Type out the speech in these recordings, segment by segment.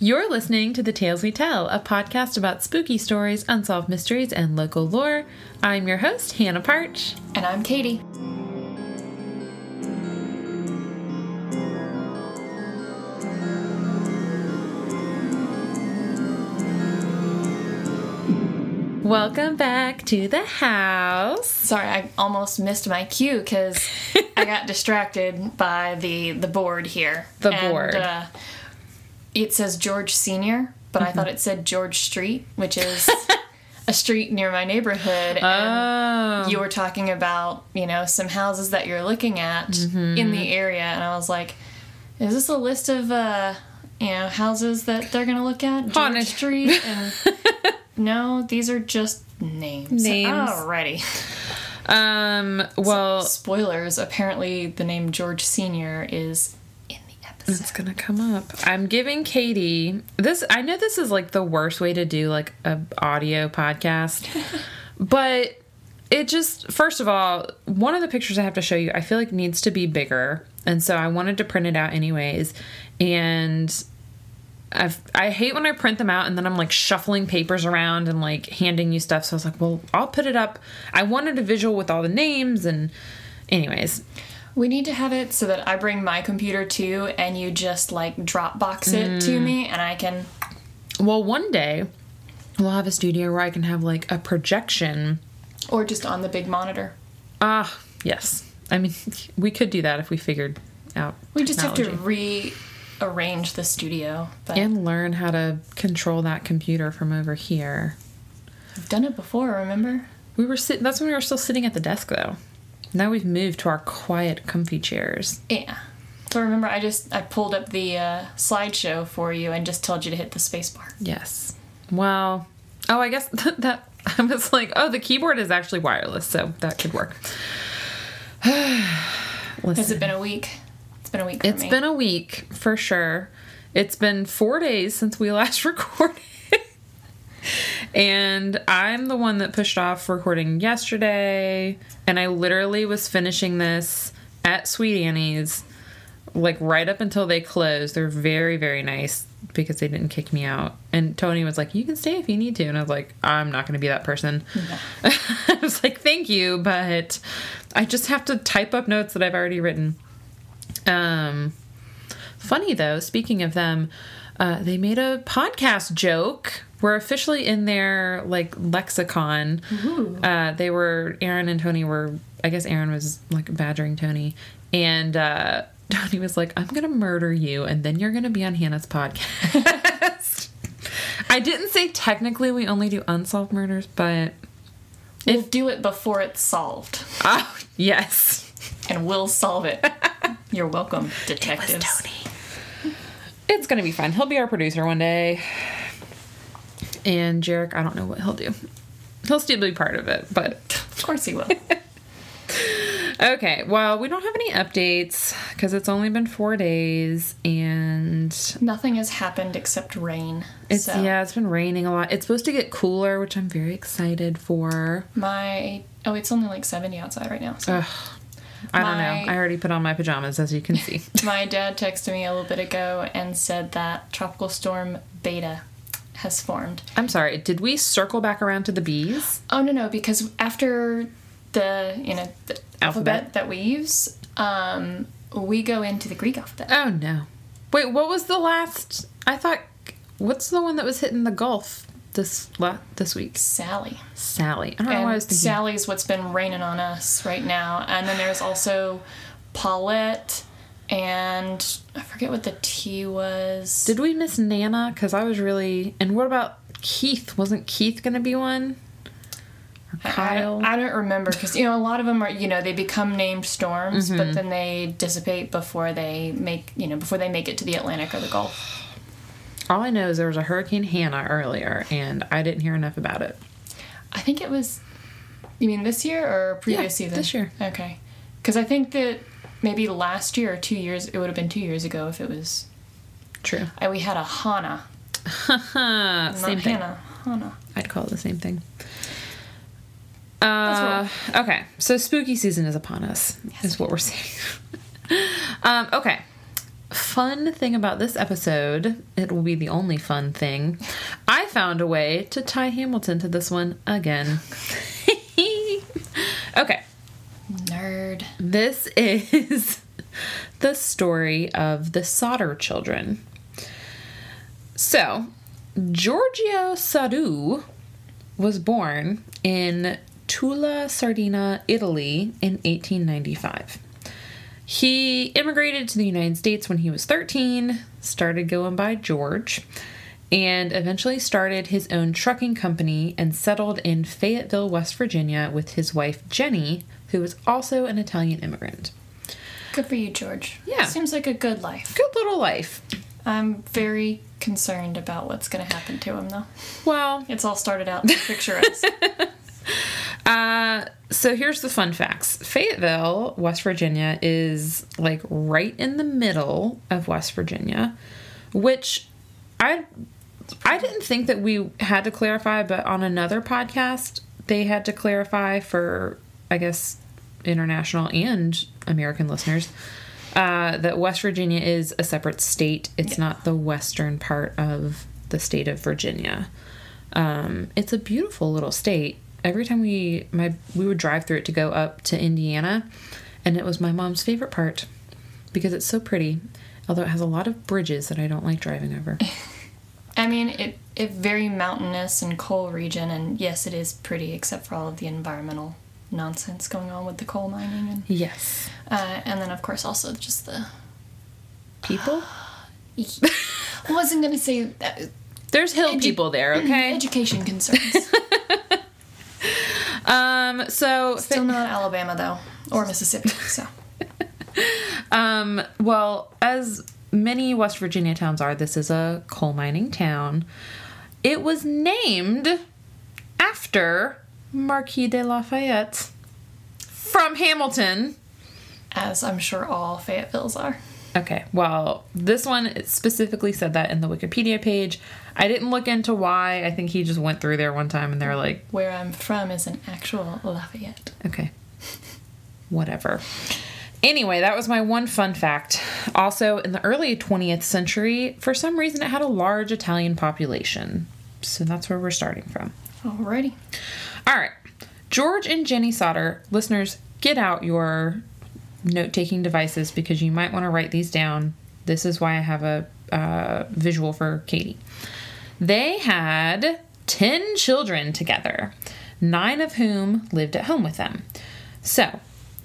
You're listening to The Tales We Tell, a podcast about spooky stories, unsolved mysteries, and local lore. I'm your host, Hannah Parch. And I'm Katie. Welcome back to the house. Sorry, I almost missed my cue because I got distracted by the the board here. The board. Uh, it says George Senior, but I thought it said George Street, which is a street near my neighborhood. And Oh. you were talking about you know some houses that you're looking at in the area, and I was like, is this a list of uh you know houses that they're gonna look at? George Haunted. Street and. No, these are just names. Names. Alrighty. Um, well, Spoilers. Apparently, the name George Senior is in the episode. It's gonna come up. I'm giving Katie this. I know this is like the worst way to do like a audio podcast, but it just first of all, one of the pictures I have to show you, I feel like needs to be bigger, and so I wanted to print it out anyways, and. I've, I hate when I print them out and then I'm like shuffling papers around and like handing you stuff. So I was like, well, I'll put it up. I wanted a visual with all the names and, anyways, We need to have it so that I bring my computer too, and you just like Dropbox it Mm. to me, and I can. Well, one day we'll have a studio where I can have like a projection. Or just on the big monitor. Ah, yes. I mean, we could do that if we figured out. We just have to rearrange the studio. But and learn how to control that computer from over here. I've done it before, remember? We were sitting. That's when we were still sitting at the desk, though. Now we've moved to our quiet, comfy chairs. Yeah. So remember, I just I pulled up the uh, slideshow for you and just told you to hit the spacebar. Yes. Well. Oh, I guess that I was like, oh, the keyboard is actually wireless, so that could work. Has it been a week? It's been a week. For It's me. been a week for sure. It's been four days since we last recorded. And I'm the one that pushed off recording yesterday. And I literally was finishing this at Sweet Annie's, like right up until they closed. They're very, very nice because they didn't kick me out. And Tony was like, You can stay if you need to. And I was like, I'm not going to be that person. I was like, Thank you, but I just have to type up notes that I've already written. Um, funny though, speaking of them, uh, they made a podcast joke. We're officially in their like lexicon. Uh, they were Aaron and Tony were. I guess Aaron was like badgering Tony, and uh, Tony was like, "I'm gonna murder you, and then you're gonna be on Hannah's podcast." I didn't say technically we only do unsolved murders, but We'll do it before it's solved, oh yes, and we'll solve it. You're welcome, detectives. It's gonna be fun. He'll be our producer one day. And Jarek, I don't know what he'll do. He'll still be part of it, but Of course he will. okay. Well, we don't have any updates because it's only been four days, and Nothing has happened except rain. it's so yeah, it's been raining a lot. It's supposed to get cooler, which I'm very excited for. My oh, it's only like 70 outside right now. So. Ugh, I don't know. I already put on my pajamas, as you can see. My dad texted me a little bit ago and said that tropical storm Beta has formed. I'm sorry. Did we circle back around to the bees? Oh no no, because after the you know the Alphabet. alphabet, that we use, um, we go into the Greek alphabet. Oh no. Wait, what was the last? I thought. What's the one that was hitting the Gulf this la- this week? Sally. Sally. I don't know why I was And thinking. Sally's what's been raining on us right now. And then there's also Paulette and I forget what the T was. Did we miss Nana? Because I was really. And what about Keith? Wasn't Keith going to be one? Or Kyle? I, I don't remember because you know a lot of them are you know they become named storms, Mm-hmm. but then they dissipate before they make you know before they make it to the Atlantic or the Gulf. All I know is there was a Hurricane Hannah earlier, and I didn't hear enough about it. I think it was. You mean this year or previous Yeah, season? this year. Okay, because I think that maybe last year or two years it would have been two years ago if it was. True. I, we had a Hana, Same not thing. Hannah. Hana. I'd call it the same thing. Uh, okay, so spooky season is upon us, is what we're saying. um, okay, fun thing about this episode, it will be the only fun thing. I found a way to tie Hamilton to this one again. okay. Nerd. This is the story of the Sodder children. So, Giorgio Soddu was born in Tula, Sardinia, Italy in 1895. He immigrated to the United States when he was 13, started going by George, and eventually started his own trucking company and settled in Fayetteville, West Virginia with his wife Jenny, who was also an Italian immigrant. Good for you, George. Yeah. Seems like a good life. Good little life. I'm very concerned about what's going to happen to him, though. Well, It's all started out picturesque. Uh, so here's the fun facts. Fayetteville, West Virginia is like right in the middle of West Virginia, which I I didn't think that we had to clarify, but on another podcast they had to clarify for I guess international and American listeners uh, that West Virginia is a separate state. It's not the western part of the state of Virginia. Um, it's a beautiful little state. Every time we my we would drive through it to go up to Indiana, and it was my mom's favorite part because it's so pretty. Although it has a lot of bridges that I don't like driving over. I mean, it it very mountainous and coal region, and yes, it is pretty, except for all of the environmental nonsense going on with the coal mining, and yes, uh, and then of course also just the. people. I wasn't gonna say that, There's hill Edu- people there. Okay. education concerns. Um. So Still not Alabama though, or Mississippi. So Um, well, as many West Virginia towns are, this is a coal mining town. It was named after Marquis de Lafayette from Hamilton. as I'm sure all Fayettevilles are. Okay, well, this one specifically said that in the Wikipedia page. I didn't look into why. I think he just went through there one time and they're like, Where I'm from is an actual Lafayette. Okay. Whatever. Anyway, that was my one fun fact. Also, in the early 20th century, for some reason, it had a large Italian population. So that's where we're starting from. Alrighty. All right. George and Jenny Sodder, listeners, get out your note taking devices because you might want to write these down. This is why I have a uh, visual for Katie. They had 10 children together, nine of whom lived at home with them. So,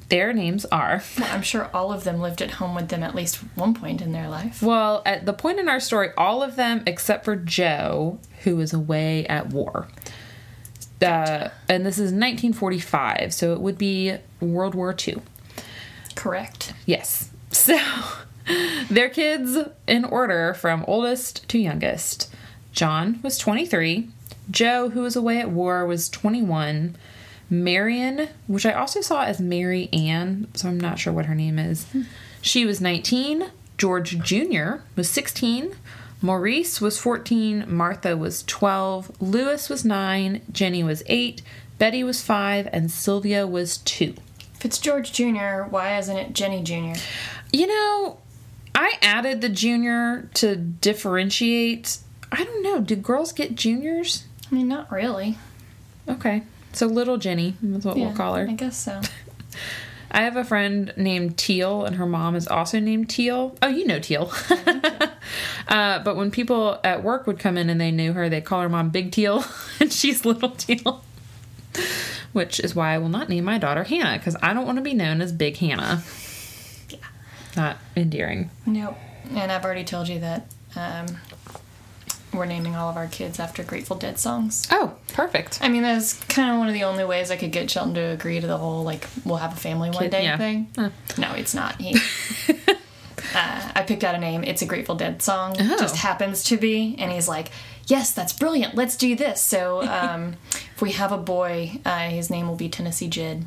their names are Well, I'm sure all of them lived at home with them at least one point in their life. well, at the point in our story, all of them except for Joe, who was away at war. Uh, and this is 1945, so it would be World War II. Correct. Yes. So their kids in order from oldest to youngest. John was 23. Joe, who was away at war, was 21. Marion, which I also saw as Mary Ann, so I'm not sure what her name is. Hmm. She was 19. George Jr. was 16. Maurice was 14. Martha was 12. Lewis was 9. Jenny was 8. Betty was 5. And Sylvia was 2. If it's George Jr., why isn't it Jenny Jr.? You know, I added the junior to differentiate. I don't know. Do girls get juniors? I mean, not really. Okay. So little Jenny, that's what Yeah, we'll call her. I guess so. I have a friend named Teal, and her mom is also named Teal. Oh, you know Teal. uh, but when people at work would come in and they knew her, they call her mom Big Teal, and she's Little Teal. Which is why I will not name my daughter Hannah, because I don't want to be known as Big Hannah. Yeah. Not endearing. Nope. And I've already told you that um, we're naming all of our kids after Grateful Dead songs. Oh, perfect. I mean, that's kind of one of the only ways I could get Shelton to agree to the whole, like, we'll have a family one Kid- day yeah. thing. Huh. No, it's not. He. Uh, I picked out a name. It's a Grateful Dead song. Oh. Just happens to be, and he's like, "Yes, that's brilliant. Let's do this." So, um, if we have a boy, uh, his name will be Tennessee Jed.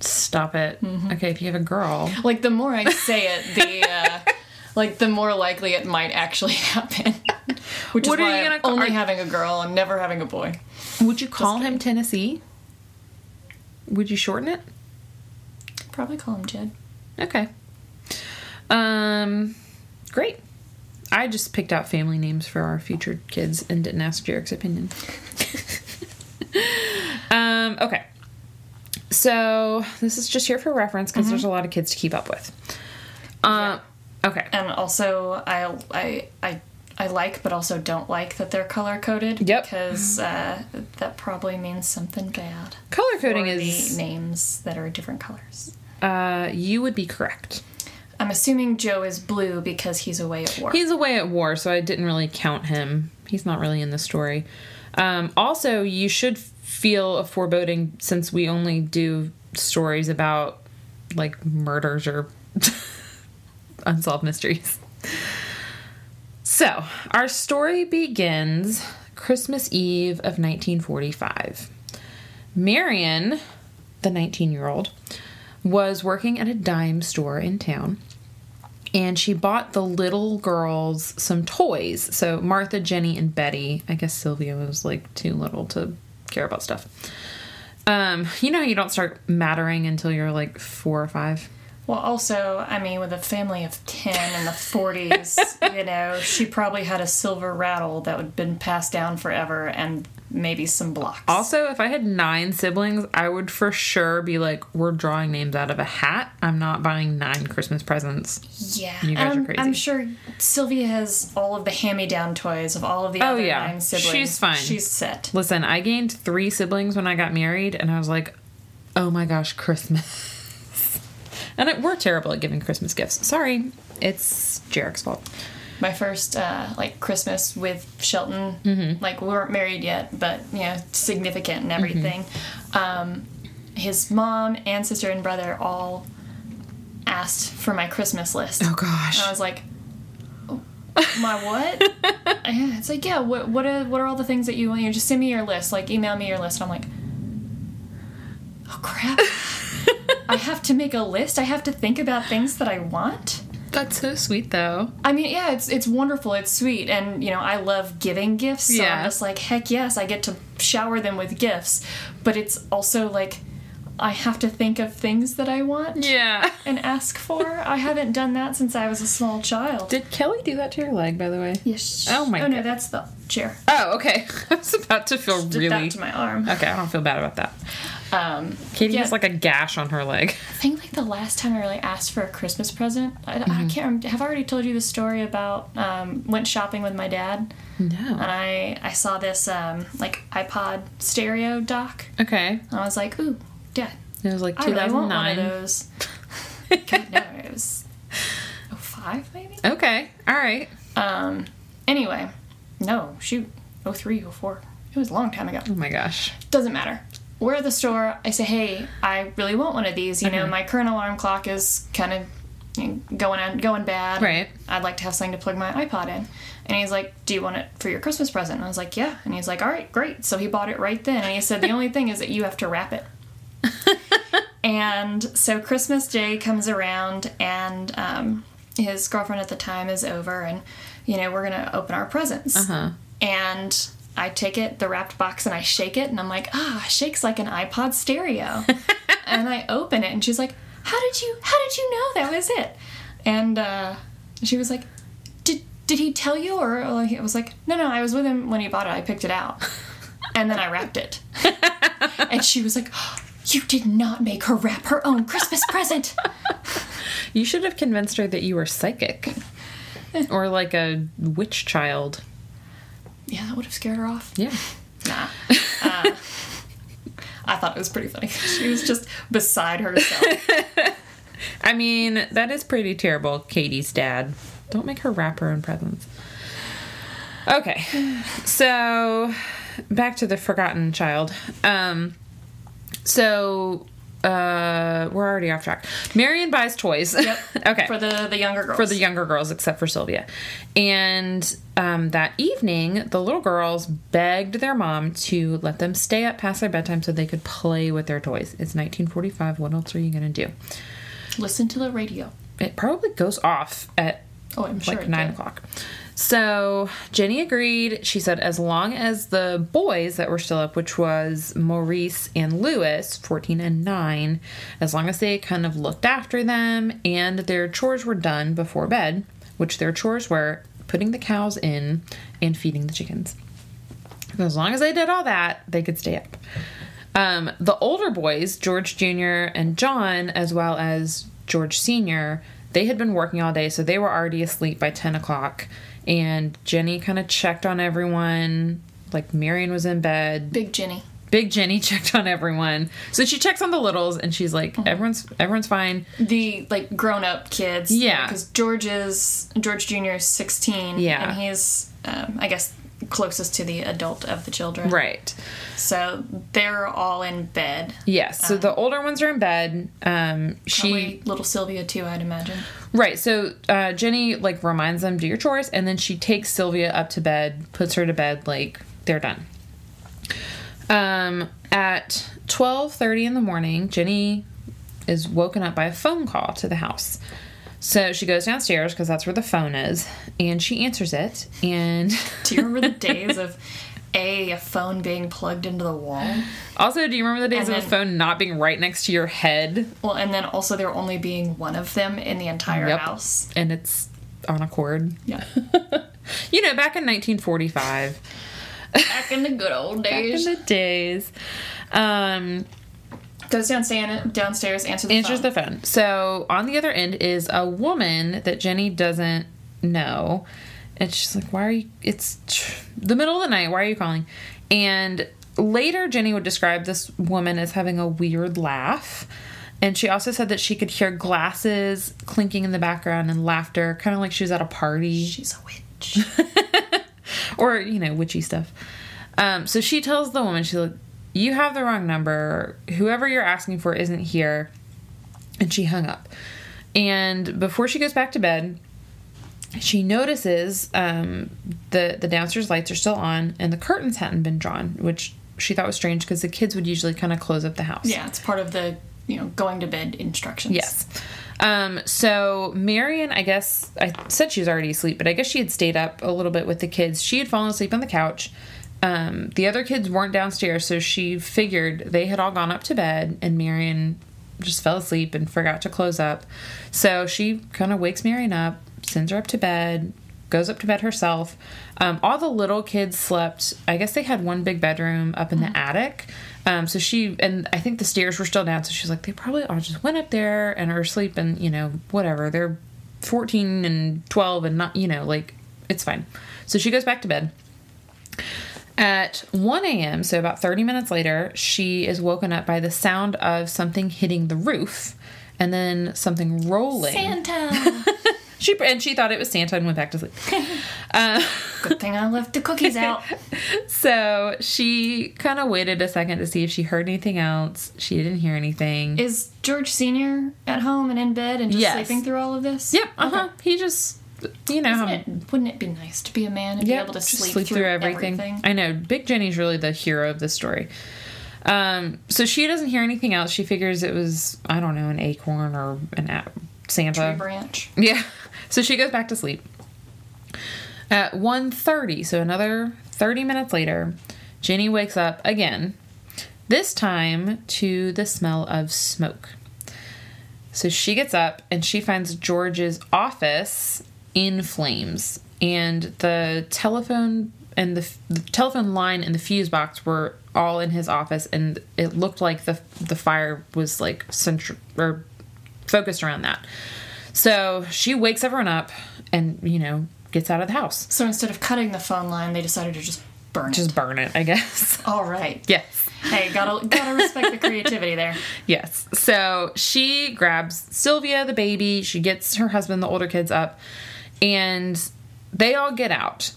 Stop it. Okay, if you have a girl. Like the more I say it, the uh, like the more likely it might actually happen. Which What is why you I'm call- only are- having a girl and never having a boy. Would you call him Tennessee? Would you shorten it? Probably call him Jed. Okay. Um, great. I just picked out family names for our future kids and didn't ask Jarek's opinion. um, okay. So this is just here for reference because there's a lot of kids to keep up with. Um, okay. And also, I I I I like, but also don't like that they're color coded. Yep. Because uh, that probably means something bad. Color coding is names that are different colors. uh, you would be correct. I'm assuming Joe is blue because he's away at war. He's away at war, so I didn't really count him. He's not really in the story. Um, also, you should feel a foreboding since we only do stories about like murders or unsolved mysteries. So, our story begins Christmas Eve of 1945. Marion, the 19 year old, was working at a dime store in town and she bought the little girls some toys. So Martha, Jenny, and Betty. I guess Sylvia was like too little to care about stuff. Um, you know, you don't start mattering until you're like four or five. Well, also, I mean, with a family of 10 in the 40s, you know, she probably had a silver rattle that would have been passed down forever and maybe some blocks. Also, if I had nine siblings, I would for sure be like, we're drawing names out of a hat. I'm not buying nine Christmas presents. Yeah, You guys um, I'm, are crazy. I'm sure Sylvia has all of the hand-me-down toys of all of the Oh, other yeah. nine siblings. She's fine. She's set. Listen, I gained three siblings when I got married, and I was like, oh my gosh, Christmas. And it, we're terrible at giving Christmas gifts. Sorry, it's Jarek's fault. My first uh, like Christmas with Shelton, Mm-hmm. like we weren't married yet, but you know, significant and everything. Mm-hmm. Um, his mom and sister and brother all asked for my Christmas list. Oh gosh. And I was like, "Oh, my what? it's like, yeah, what what are what are all the things that you want? You know, just send me your list, like email me your list. And I'm like, oh crap. I have to make a list. I have to think about things that I want. That's so sweet, though. I mean, yeah, it's it's wonderful. It's sweet, and you know, I love giving gifts. So Yeah. I'm just like, heck yes, I get to shower them with gifts. But it's also like, I have to think of things that I want Yeah. and ask for. I haven't done that since I was a small child. Did Kelly do that to your leg, by the way? Yes. Oh my Oh no, that's the chair. Oh, okay. I was about to feel Did really. that to my arm. Okay, I don't feel bad about that. Um, Katie Yeah. has like a gash on her leg. I think like the last time I really asked for a Christmas present, I, Mm-hmm. I can't. Remember, have I already told you the story about um, went shopping with my dad and I I saw this um, like iPod stereo dock. Okay. And I was like, ooh, dad, It was like 2009. I really want one of 2009. those. God, no, it was 05 maybe. Okay. All right. Um. Anyway, no, shoot, 03, 04. It was a long time ago. Oh my gosh. Doesn't matter. We're at the store. I say, hey, I really want one of these. You know, Uh-huh. my current alarm clock is kind of you know, going on, going bad. Right. I'd like to have something to plug my iPod in. And he's like, do you want it for your Christmas present? And I was like, yeah. And he's like, all right, great. So he bought it right then. And he said, the only thing is that you have to wrap it. and so Christmas Day comes around, and um, his girlfriend at the time is over, and you know we're gonna open our presents. Uh-huh. And I take it, the wrapped box, and I shake it, and I'm like, ah, shakes like an iPod stereo. and I open it, and she's like, how did you, how did you know that was it? And uh, she was like, did did he tell you, or or I was like, no, no, I was with him when he bought it. I picked it out, and then I wrapped it. and she was like, you did not make her wrap her own Christmas present. You should have convinced her that you were psychic. or like a witch child. Yeah, that would have scared her off. Yeah. Nah. Uh, I thought it was pretty funny. She was just beside herself. I mean, that is pretty terrible, Katie's dad. Don't make her wrap her own presents. Okay. So, back to the forgotten child. Um so uh we're already off track. Marion buys toys. Yep. okay. For the the younger girls. for the younger girls except for Sylvia. And um, that evening, the little girls begged their mom to let them stay up past their bedtime so they could play with their toys. It's 1945. What else are you going to do? Listen to the radio. It probably goes off at Oh, I'm sure like nine did. o'clock. So Jenny agreed. She said as long as the boys that were still up, which was Maurice and Lewis, 14 and 9, as long as they kind of looked after them and their chores were done before bed, which their chores were putting the cows in and feeding the chickens. As long as they did all that, they could stay up. Um, the older boys, George Jr. and John, as well as George Sr., they had been working all day, so they were already asleep by 10 o'clock. And Jenny kind of checked on everyone. Like Marion was in bed. Big Jenny. Big Jenny checked on everyone. So she checks on the littles and she's like, everyone's everyone's fine. The like grown up kids. Yeah. Because George is George Jr. is sixteen. Yeah. And he's um, I guess closest to the adult of the children. Right. So they're all in bed. Yes. So the older ones are in bed. Um she Probably little Sylvia too, I'd imagine. Right. So uh, Jenny like reminds them do your chores, and then she takes Sylvia up to bed, puts her to bed, like they're done. Um, at twelve thirty in the morning, Jenny is woken up by a phone call to the house. So she goes downstairs because that's where the phone is, and she answers it. And Do you remember the days of a, a phone being plugged into the wall? also, do you remember the days And of the phone not being right next to your head, Well, and then also there only being one of them in the entire Yep. house. and it's on a cord? Yeah. You know, back in 1945. Back in the good old days. Back in the days. Um, Goes downstairs, downstairs, answers the phone. answers phone. the phone. So on the other end is a woman that Jenny doesn't know. And she's like, Why are you? It's the middle of the night. Why are you calling? And later, Jenny would describe this woman as having a weird laugh. And she also said that she could hear glasses clinking in the background and laughter, kind of like she was at a party She's a witch. or you know witchy stuff um, so she tells the woman she's like you have the wrong number whoever you're asking for isn't here and she hung up and before she goes back to bed she notices um, the the downstairs lights are still on and the curtains hadn't been drawn which she thought was strange because the kids would usually kind of close up the house yeah, it's part of the you know going to bed instructions. Yes. Um, so Marion, I guess I said she was already asleep, but I guess she had stayed up a little bit with the kids. She had fallen asleep on the couch. Um, the other kids weren't downstairs, so she figured they had all gone up to bed, and Marion just fell asleep and forgot to close up. So she kind of wakes Marion up, sends her up to bed, goes up to bed herself. Um, all the little kids slept. I guess they had one big bedroom up in the attic. Um, so she and I think the stairs were still down. So she's like, they probably all just went up there and are asleep and you know whatever. They're fourteen and twelve and not you know like it's fine. So she goes back to bed. At 1 a.m., so about 30 minutes later, she is woken up by the sound of something hitting the roof and then something rolling. Santa. She and she thought it was Santa and went back to sleep. Good thing I left the cookies out. So she kind of waited a second to see if she heard anything else. She didn't hear anything. Is George Senior at home and in bed and just Yes. sleeping through all of this? yep, uh huh. He just, you know, Wouldn't it, wouldn't it be nice to be a man and be able to just sleep, through, everything? I know. Big Jenny's really the hero of this story. Um, so she doesn't hear anything else. She figures it was, I don't know, an acorn or an a- Santa. Tree branch. Yeah. So she goes back to sleep. At 1.30, so another 30 minutes later, Jenny wakes up again, this time to the smell of smoke. So she gets up and she finds George's office in flames, and the telephone and the, the telephone line and the fuse box were all in his office, and it looked like the the fire was like central or focused around that. So she wakes everyone up and you know gets out of the house, So instead of cutting the phone line, they decided to just burn just it. Just burn it, I guess. All right. yes. Hey, gotta gotta respect the creativity there. Yes. So she grabs Sylvia, the baby. She gets her husband, the older kids, up, and they all get out.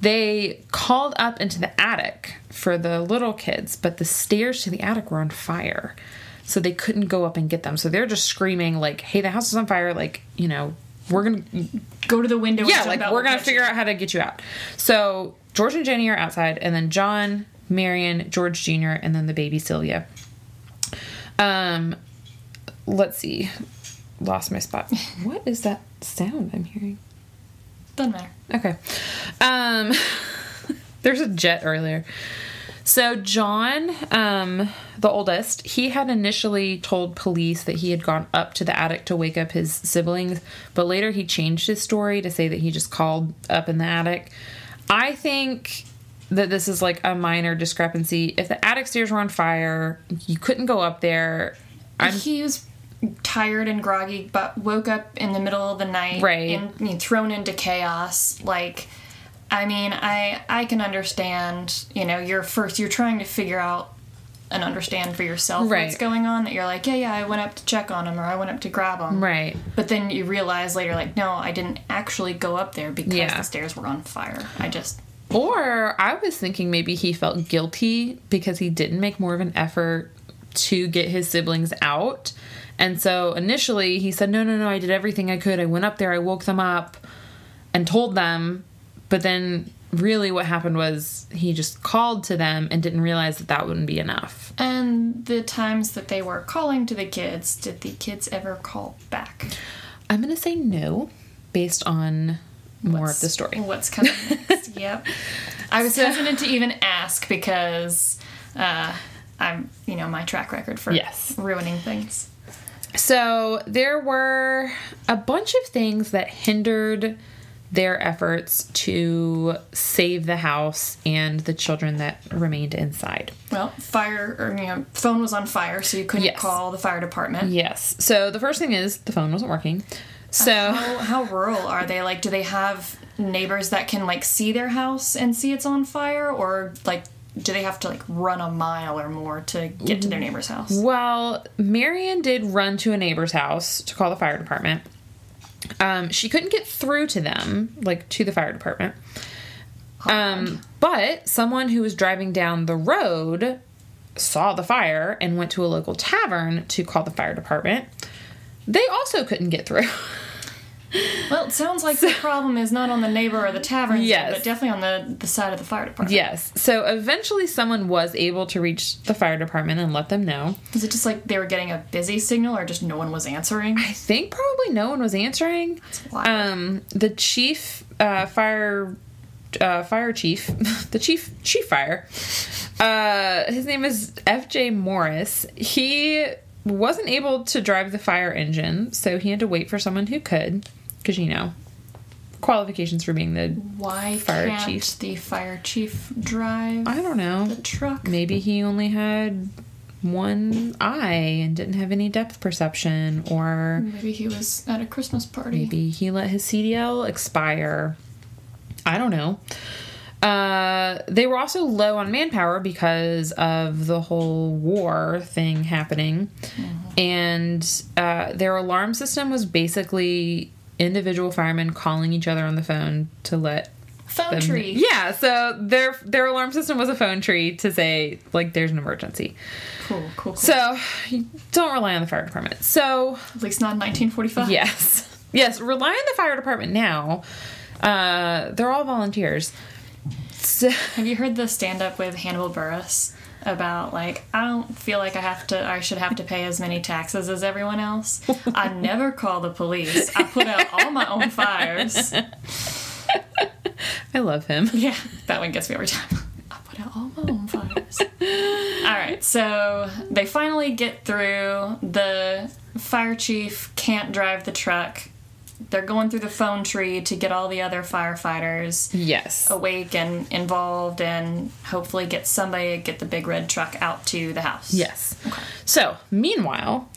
They called up into the attic for the little kids, but the stairs to the attic were on fire. So they couldn't go up and get them. So they're just screaming, like, hey, the house is on fire. Like, you know, we're going to Go to the window. yeah, like we're gonna figure out how to get you out. So George and Jenny are outside, and then John, Marion, George Jr., and then the baby Sylvia. Um, let's see, lost my spot. What is that sound I'm hearing? Doesn't matter. Okay. Um, there's a jet earlier. So John, um, the oldest, he had initially told police that he had gone up to the attic to wake up his siblings, but later he changed his story to say that he just called up in the attic. I think that this is like a minor discrepancy. If the attic stairs were on fire, you couldn't go up there. I'm he was tired and groggy, but woke up in the middle of the night, Right. And I mean, thrown into chaos. Like, I mean, I I can understand. You know, you're first. You're trying to figure out and understand for yourself Right. what's going on. That you're like, yeah, yeah, I went up to check on him, or I went up to grab him, right. But then you realize later, like, no, I didn't actually go up there because Yeah. the stairs were on fire. I just Or I was thinking maybe he felt guilty because he didn't make more of an effort to get his siblings out. And so initially he said, No, no, no, I did everything I could. I went up there, I woke them up and told them. But then really what happened was he just called to them and didn't realize that that wouldn't be enough. and the times that they were calling to the kids, did the kids ever call back? I'm going to say no based on more What's- of the story. What's coming next? yep. I was hesitant to even ask because uh, I'm, you know, my track record for Yes. ruining things. So there were a bunch of things that hindered their efforts to save the house and the children that remained inside. Well, fire, or, you know, phone was on fire, so you couldn't Yes. call the fire department. Yes. So the first thing is the phone wasn't working. Uh, so How, how rural are they? Like, do they have neighbors that can, like, see their house and see it's on fire? Or, like, do they have to, like, run a mile or more to get to their neighbor's house? well, Marion did run to a neighbor's house to call the fire department. Um, she couldn't get through to them, like to the fire department. Um, but someone who was driving down the road saw the fire and went to a local tavern to call the fire department. They also couldn't get through. Well, it sounds like the problem is not on the neighbor or the tavern, Yes. but definitely on the, the side of the fire department. yes. So eventually someone was able to reach the fire department and let them know. Is it just like they were getting a busy signal or just no one was answering? I think probably no one was answering. wild. Um, the chief, uh, fire, uh, fire chief, the chief, chief fire, uh, his name is F.J. Morris. He wasn't able to drive the fire engine, so he had to wait for someone who could, because you know, qualifications for being the. Why Fire can't chief. the fire chief drive I don't know. the truck? Maybe he only had one eye and didn't have any depth perception, or Maybe he was at a Christmas party. Maybe he let his CDL expire. I don't know. Uh, they were also low on manpower because of the whole war thing happening. And uh, their alarm system was basically individual firemen calling each other on the phone to let Phone them. tree. Yeah, so their their alarm system was a phone tree to say like there's an emergency. Cool, cool, cool. So don't rely on the fire department. So At least not in 1945. Yes. Yes, rely on the fire department now. Uh, they're all volunteers. So, Have you heard the stand up with Hannibal Buress about like I don't feel like I have to I should have to pay as many taxes as everyone else. I never call the police. I put out all my own fires. I love him. Yeah, that one gets me every time. I put out all my own fires. all right, so they finally get through. The fire chief can't drive the truck. They're going through the phone tree to get all the other firefighters Yes. awake and involved and hopefully get somebody to get the big red truck out to the house. Yes. okay. So, meanwhile,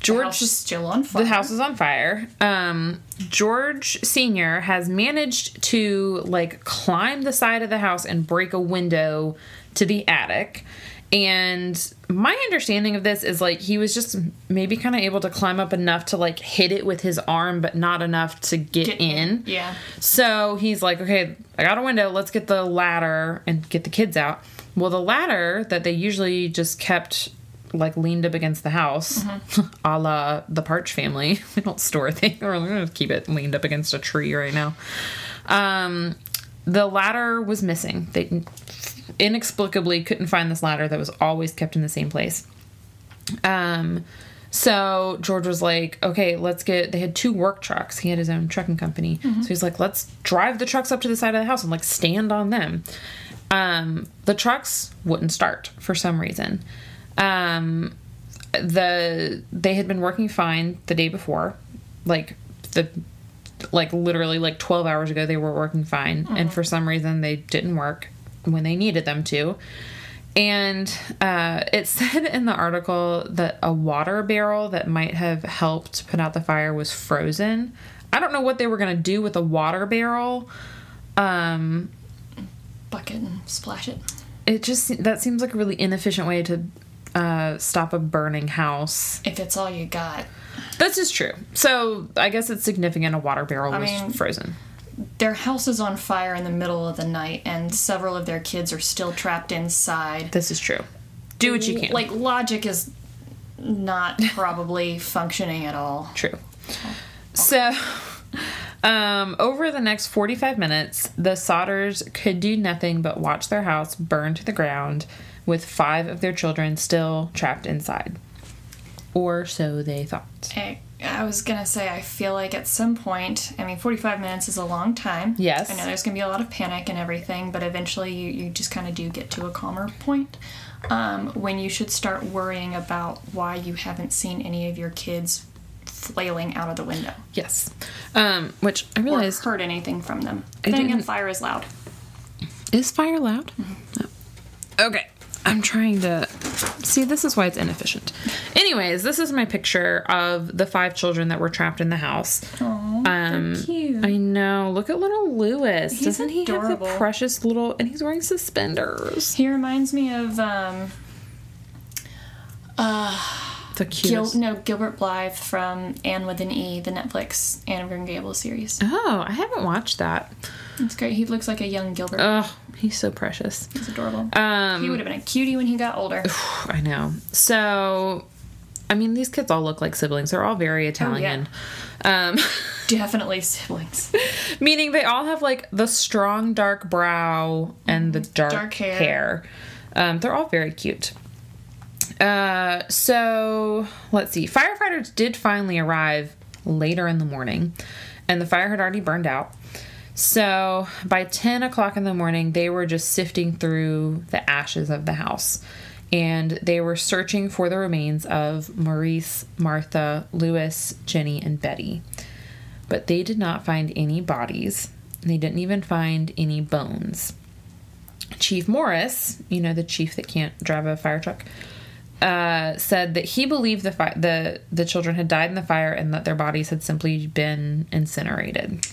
George House is still on fire. the house is on fire. Um, George Senior has managed to like climb the side of the house and break a window to the attic. And my understanding of this is like he was just maybe kind of able to climb up enough to like hit it with his arm, but not enough to get, Get in. Yeah. So he's like, okay, I got a window. Let's get the ladder and get the kids out. Well, the ladder that they usually just kept like leaned up against the house, a la the Parch family. We don't store things. We're going to keep it leaned up against a tree right now. Um, the ladder was missing. They inexplicably couldn't find this ladder that was always kept in the same place. Um, So George was like, okay, let's get. They had two work trucks. He had his own trucking company. So he's like, let's drive the trucks up to the side of the house and like stand on them. Um, the trucks wouldn't start for some reason. Um, the they had been working fine the day before, like the like literally like 12 hours ago they were working fine and for some reason they didn't work when they needed them to. And uh, it said in the article that a water barrel that might have helped put out the fire was frozen. I don't know what they were going to do with a water barrel. Um, Bucket and splash it. it just that seems like a really inefficient way to uh, stop a burning house. If it's all you got. this is true. So i guess it's significant a water barrel was mean- frozen Their house is on fire in the middle of the night, and several of their kids are still trapped inside. this is true do what you can Like, logic is not probably functioning at all. True. So, um, over the next 45 minutes, the Sodders could do nothing but watch their house burn to the ground with five of their children still trapped inside. Or so they thought. I, I was gonna say, I feel like at some point, I mean, 45 minutes is a long time. Yes. I know there's gonna be a lot of panic and everything, but eventually you, you just kind of do get to a calmer point um, when you should start worrying about why you haven't seen any of your kids flailing out of the window Yes. Um, which I or realized heard anything from them. I then again, fire is loud. is fire loud? Oh. Okay. I'm trying to see. This is why it's inefficient. Anyways, this is my picture of the five children that were trapped in the house. Oh, Um, cute. I know. Look at little Lewis. He's Doesn't he have adorable. the precious little? And he's wearing suspenders. he reminds me of um, The Gil- no Gilbert Blythe from Anne with an E, the Netflix Anne of Green Gables series. Oh, I haven't watched that. It's great. He looks like a young Gilbert. Oh, he's so precious. He's adorable. Um, he would have been a cutie when he got older. I know. So, I mean, these kids all look like siblings. They're all very Italian. Um, Definitely siblings. meaning they all have like the strong dark brow and the dark, Dark hair. hair. Um, they're all very cute. Uh, so let's see. Firefighters did finally arrive later in the morning, and the fire had already burned out. So by 10 o'clock in the morning, they were just sifting through the ashes of the house. And they were searching for the remains of Maurice, Martha, Louis, Jenny, and Betty. But they did not find any bodies. They didn't even find any bones. Chief Morris, you know, the chief that can't drive a fire truck, uh, said that he believed the, fi- the the children had died in the fire and that their bodies had simply been incinerated.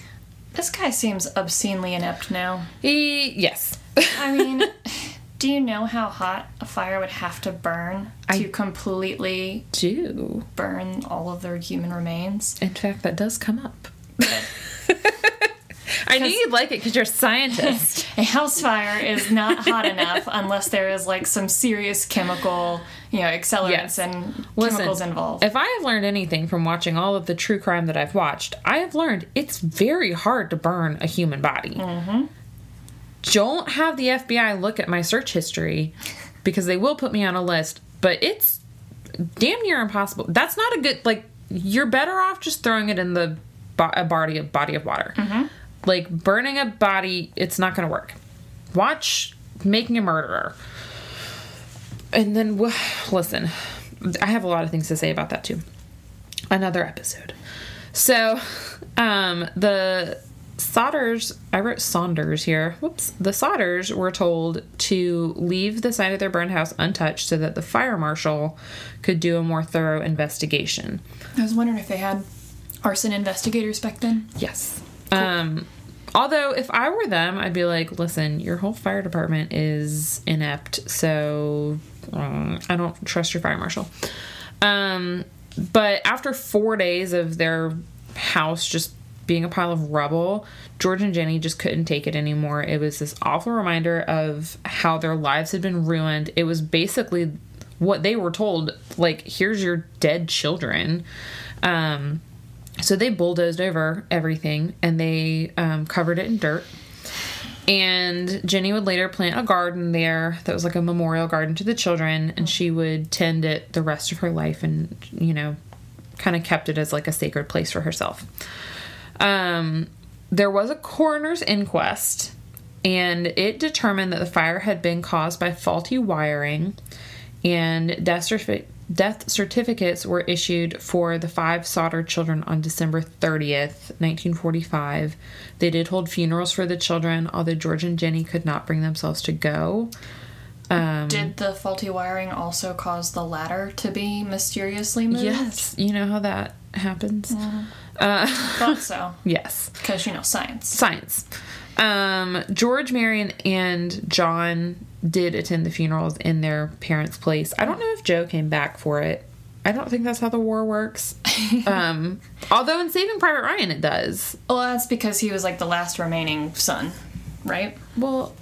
This guy seems obscenely inept now. He, yes. I mean, do you know how hot a fire would have to burn to I- completely do. burn all of their human remains? In fact, that does come up. I knew you'd like it because you're a scientist. A house fire is not hot enough unless there is like some serious chemical, you know, accelerants Yes. and Listen, chemicals involved. If I have learned anything from watching all of the true crime that I've watched, I have learned it's very hard to burn a human body. Mm-hmm. Don't have the FBI look at my search history because they will put me on a list, but it's damn near impossible. That's not a good like. You're better off just throwing it in the bo- a body of body of water. Mm-hmm. Like burning a body, it's not going to work. Watch making a murderer. And then, listen, I have a lot of things to say about that too. Another episode. So, um, the Sodders, I wrote Saunders here. Whoops. The Sodders were told to leave the site of their burned house untouched so that the fire marshal could do a more thorough investigation. I was wondering if they had arson investigators back then. Yes. Um, although if I were them, I'd be like, listen, your whole fire department is inept, so um, I don't trust your fire marshal. Um, but after four days of their house just being a pile of rubble, George and Jenny just couldn't take it anymore. It was this awful reminder of how their lives had been ruined. It was basically what they were told like, here's your dead children. Um, so they bulldozed over everything and they um, covered it in dirt. And Jenny would later plant a garden there that was like a memorial garden to the children, and she would tend it the rest of her life and, you know, kind of kept it as like a sacred place for herself. Um, there was a coroner's inquest, and it determined that the fire had been caused by faulty wiring, and death, certificates were issued for the five Sodder children on December 30th, 1945. They did hold funerals for the children, although George and Jenny could not bring themselves to go. Um, Did the faulty wiring also cause the ladder to be mysteriously moved? yes, you know how that happens. Thought so. Yes. Because, you know, science. science. Um, George, Marion, and John did attend the funerals in their parents' place. I don't know if Joe came back for it. I don't think that's how the war works. um, although in Saving Private Ryan, it does. Well, that's because he was like the last remaining son, right? Well,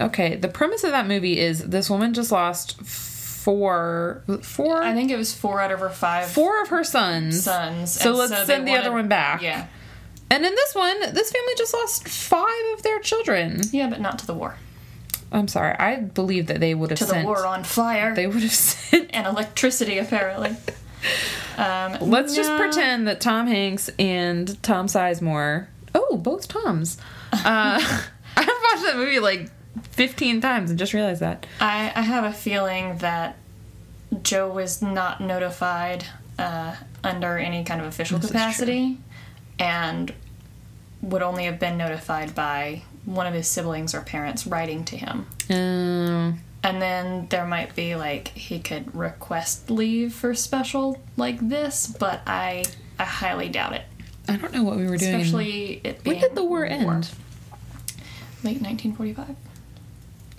okay. The premise of that movie is this woman just lost four, four, I think it was four out of her five four of her sons. sons. So and let's they send the other one back. Yeah. And in this one, this family just lost five of their children. Yeah, but not to the war. I'm sorry. I believe that they would have To the war on fire They would have sent and electricity, apparently. Um, Let's just pretend that Tom Hanks and Tom Sizemore. Oh, both Toms. Uh, I've watched that movie like 15 times and just realized that. I, I have a feeling that Joe was not notified uh, under any kind of official This capacity and would only have been notified by one of his siblings or parents writing to him. Um, And then there might be like he could request leave for special like this, but I I highly doubt it. I don't know what we were doing. Especially it being when did the war end? Late 1945.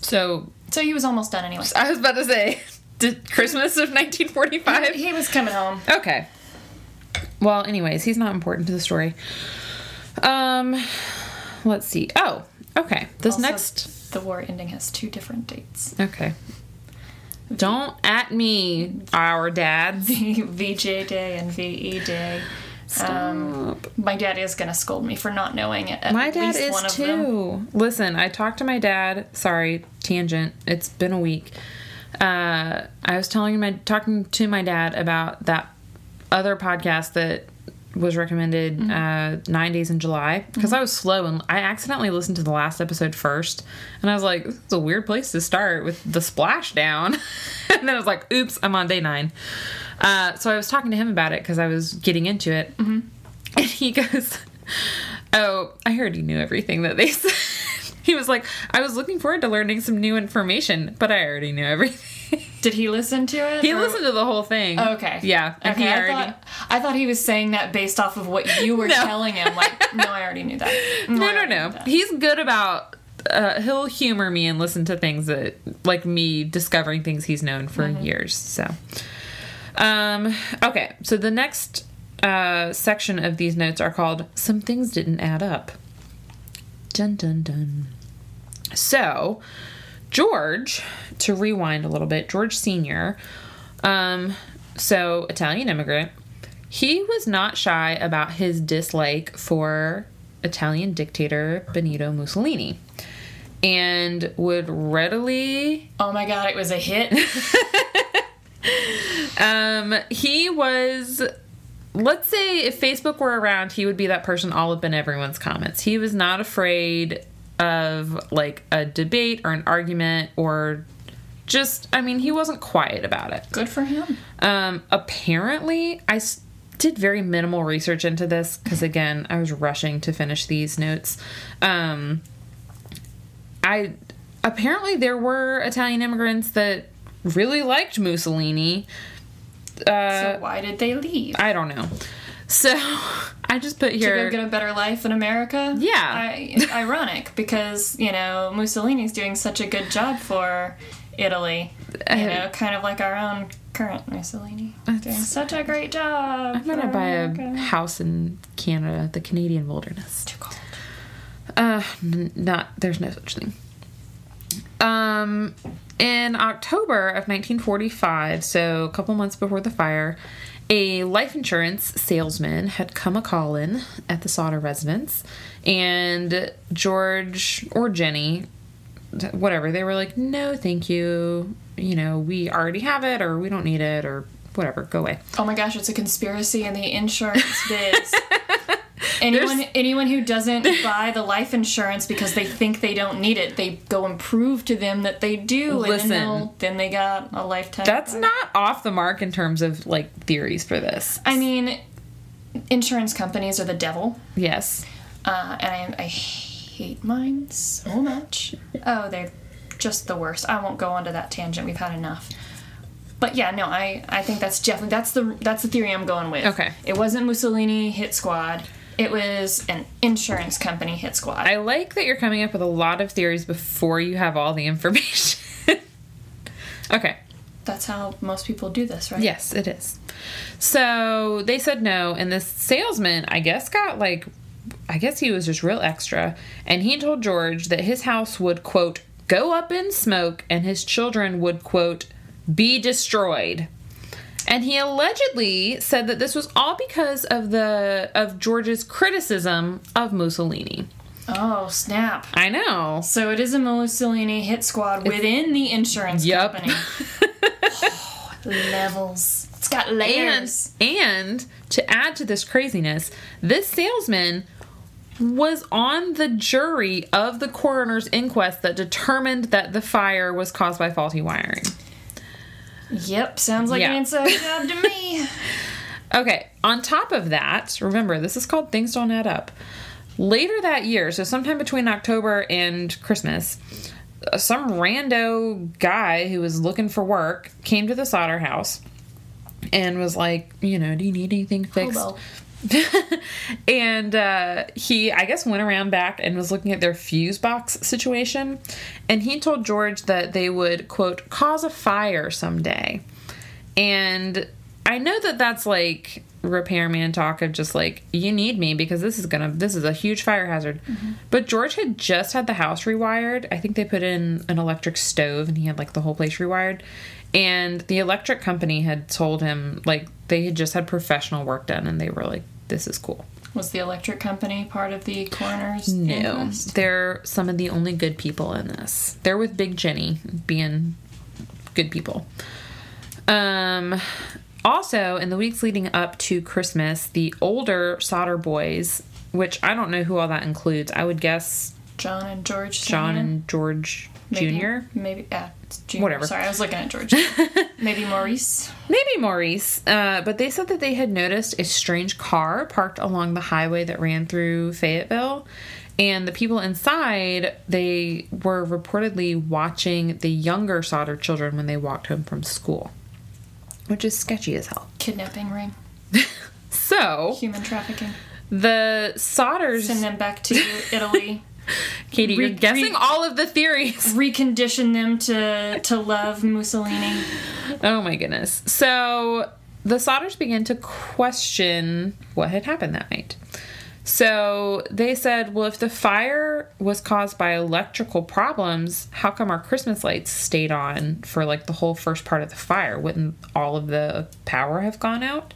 So So he was almost done anyway. I was about to say, did Christmas of 1945? He was coming home. Okay. Well, anyways, he's not important to the story. Um, let's see. Oh, okay. This Also, next. the war ending has two different dates. Okay. Don't at me, our dads. VJ Day and VE Day. Um, Stop. my dad is gonna scold me for not knowing it. My dad least is one of them. too. Listen, I talked to my dad. Sorry, tangent. It's been a week. Uh, I was telling my talking to my dad about that other podcast that was recommended Mm-hmm. uh, nine days in July because I was slow and I accidentally listened to the last episode first and I was like, this is a weird place to start with the splashdown. and then I was like, oops, I'm on day nine. Uh, so I was talking to him about it because I was getting into it. Mm-hmm. And he goes, Oh, I already knew everything that they said. he was like, I was looking forward to learning some new information, but I already knew everything. Did he listen to it? he or- listened to the whole thing. Okay. Yeah. And Okay. he I thought I thought he was saying that based off of what you were No. telling him. Like, no, I already knew that. no, I no, no. He's good about. Uh, he'll humor me and listen to things that, like me, discovering things he's known for Mm-hmm. years. So, um, okay. So the next uh, section of these notes are called "Some Things Didn't Add Up." Dun dun dun. So, George, to rewind a little bit, George Sr., um, so Italian immigrant, he was not shy about his dislike for Italian dictator Benito Mussolini and would readily Oh my god, it was a hit. um he was let's say if Facebook were around, he would be that person all up in everyone's comments. He was not afraid of like a debate or an argument or just I mean, he wasn't quiet about it. Good for him. Um, apparently, I did very minimal research into this because, again, I was rushing to finish these notes. Um, I apparently there were Italian immigrants that really liked Mussolini. Uh, so why did they leave? I don't know. So I just put here to go get a better life in America? Yeah. I, ironic because, you know, Mussolini's doing such a good job for Italy. You Uh, know, kind of like our own current Mussolini. Doing such a great job. I'm gonna buy a America. house in Canada, the Canadian wilderness. Too cold. Uh, n- not there's no such thing. Um, in October of 1945, so a couple months before the fire, a life insurance salesman had come a call in at the Sodder residence, And George or Jenny, whatever, they were like, no, thank you. You know, we already have it, or we don't need it, or whatever, go away. Oh my gosh, it's a conspiracy in the insurance biz. anyone There's- anyone who doesn't buy the life insurance because they think they don't need it, they go and prove to them that they do, Listen. then, they'll- then they got a lifetime. That's not off the mark in terms of like theories for this. I mean, insurance companies are the devil, Yes. uh, and I, I hate mine so much. Oh, they're just the worst. I won't go onto that tangent. We've had enough. But yeah, no, I, I think that's definitely that's the that's the theory I'm going with. Okay. It wasn't Mussolini hit squad. It was an insurance company hit squad. I like that you're coming up with a lot of theories before you have all the information. okay. that's how most people do this, right? Yes, it is. So they said no, and this salesman, I guess, got like, I guess he was just real extra, and he told George that his house would, quote, go up in smoke and his children would, quote, be destroyed. And he allegedly said that this was all because of the of George's criticism of Mussolini. Oh snap! I know. So it is a Mussolini hit squad within the insurance Yup. company. Oh, levels. It's got And layers. and to add to this craziness, this salesman was on the jury of the coroner's inquest that determined that the fire was caused by faulty wiring. Yep, sounds like Yeah. an inside job to me. Okay, on top of that, remember this is called Things Don't Add Up. Later that year, so sometime between October and Christmas, uh, some rando guy who was looking for work came to the Sodder house and was like, you know, do you need anything fixed? Hobo. and uh, he, I guess, went around back and was looking at their fuse box situation. And he told George that they would, quote, cause a fire someday. And I know that that's like repairman talk of just like, you need me because this is gonna, this is a huge fire hazard. But George had just had the house rewired. I think they put in an electric stove and he had like the whole place rewired. And the electric company had told him, like, they had just had professional work done and they were like, this is cool. Was the electric company part of the coroner's No, inquest? they're some of the only good people in this. They're with Big Jenny being good people. Um, also, in the weeks leading up to Christmas, the older Sodder boys, which I don't know who all that includes, I would guess John and George. John and George Maybe- Jr. Maybe, yeah, it's Junior. Whatever. Sorry, I was looking at George. maybe Maurice. Maybe Maurice, uh, but they said that they had noticed a strange car parked along the highway that ran through Fayetteville. And the people inside, they were reportedly watching the younger Sodder children when they walked home from school, which is sketchy as hell. Kidnapping ring. So Human trafficking. the Sodders. Send them back to Italy. Katie, you're guessing re- all of the theories. Recondition them to to love Mussolini. Oh my goodness. So the Sodders began to question what had happened that night. So they said, well, if the fire was caused by electrical problems, how come our Christmas lights stayed on for like the whole first part of the fire? Wouldn't all of the power have gone out?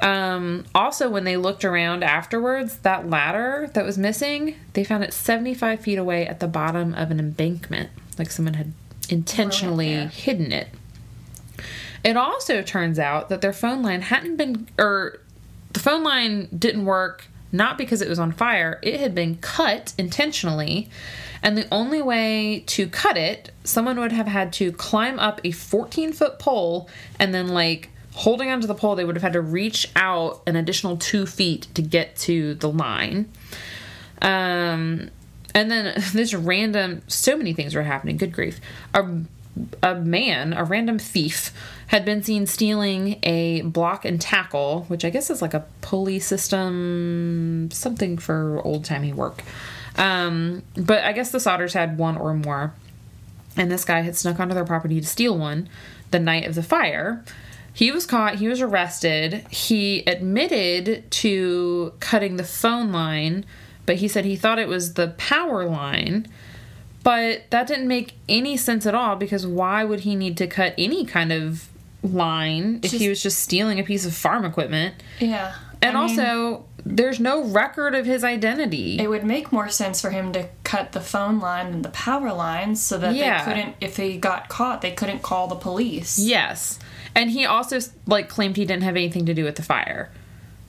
Um, also, when they looked around afterwards, that ladder that was missing, they found it 75 feet away at the bottom of an embankment. Like someone had intentionally hidden it. It also turns out that their phone line hadn't been, or the phone line didn't work not because it was on fire, it had been cut intentionally. And the only way to cut it, someone would have had to climb up a 14 foot pole and then, like, holding onto the pole, they would have had to reach out an additional two feet to get to the line. Um, and then this random, so many things were happening. Good grief. A, a man, a random thief, had been seen stealing a block and tackle, which I guess is like a pulley system, something for old timey work. Um, but I guess the Sodders had one or more. And this guy had snuck onto their property to steal one the night of the fire. He was caught, he was arrested. He admitted to cutting the phone line, but he said he thought it was the power line. But that didn't make any sense at all because why would he need to cut any kind of line if he was just stealing a piece of farm equipment? Yeah. And I mean- also, there's no record of his identity. It would make more sense for him to cut the phone line and the power lines so that Yeah. they couldn't, if he got caught, they couldn't call the police. Yes. And he also like claimed he didn't have anything to do with the fire.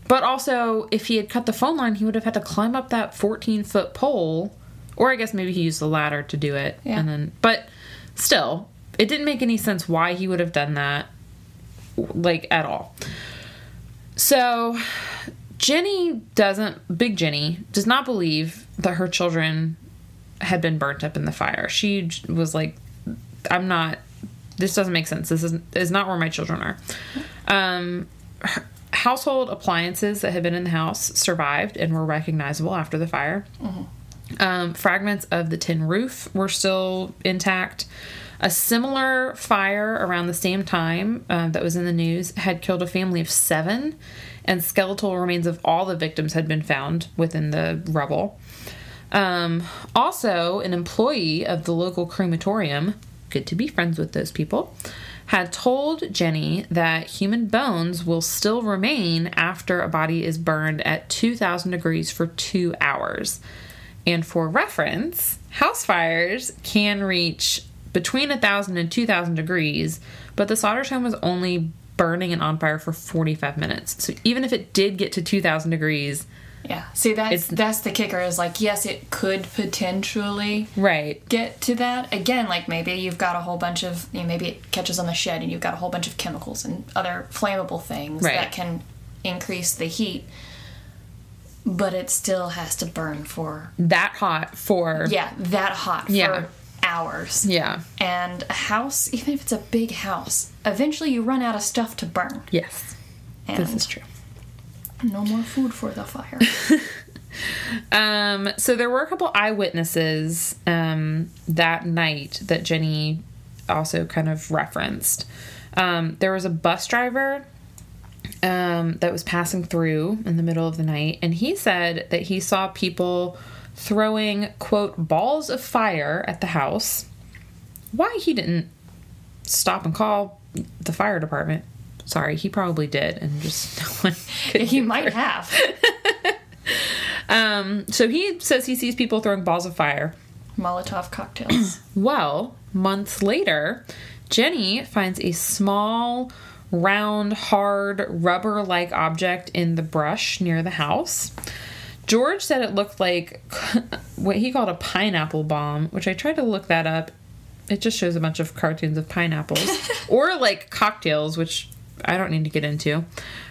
But also, if he had cut the phone line, he would have had to climb up that 14 foot pole. Or I guess maybe he used the ladder to do it. Yeah. And then, but still, it didn't make any sense why he would have done that, like at all. So, Jenny doesn't, Big Jenny, does not believe that her children had been burnt up in the fire. She was like, I'm not, this doesn't make sense. This is, is not where my children are. Um, her- household appliances that had been in the house survived and were recognizable after the fire. Um, fragments of the tin roof were still intact. A similar fire around the same time uh, that was in the news had killed a family of seven, and skeletal remains of all the victims had been found within the rubble. Um, also, an employee of the local crematorium, good to be friends with those people, had told Jenny that human bones will still remain after a body is burned at 2000 degrees for two hours. And for reference, house fires can reach between 1000 and 2000 degrees, but the Sodders home was only burning and on fire for 45 minutes. So even if it did get to 2000 degrees, Yeah. See, that's It's- that's the kicker. Is like, yes, it could potentially right, get to that again. Like maybe you've got a whole bunch of, you know, maybe it catches on the shed, and you've got a whole bunch of chemicals and other flammable things Right. that can increase the heat. But it still has to burn for that hot for yeah that hot for Yeah. Hours. yeah. And a house, even if it's a big house, eventually you run out of stuff to burn, Yes, and this is true. no more food for the fire. Um, so there were a couple eyewitnesses um, that night that Jenny also kind of referenced. Um, there was a bus driver um, that was passing through in the middle of the night, and he said that he saw people throwing, quote, balls of fire at the house. Why he didn't stop and call the fire department. Sorry, he probably did, and just no one he might have. Um, so he says he sees people throwing balls of fire. Molotov cocktails. Well, months later, Jenny finds a small, round, hard, rubber like object in the brush near the house. George said it looked like what he called a pineapple bomb, which I tried to look that up. It just shows a bunch of cartoons of pineapples or like cocktails, which I don't need to get into.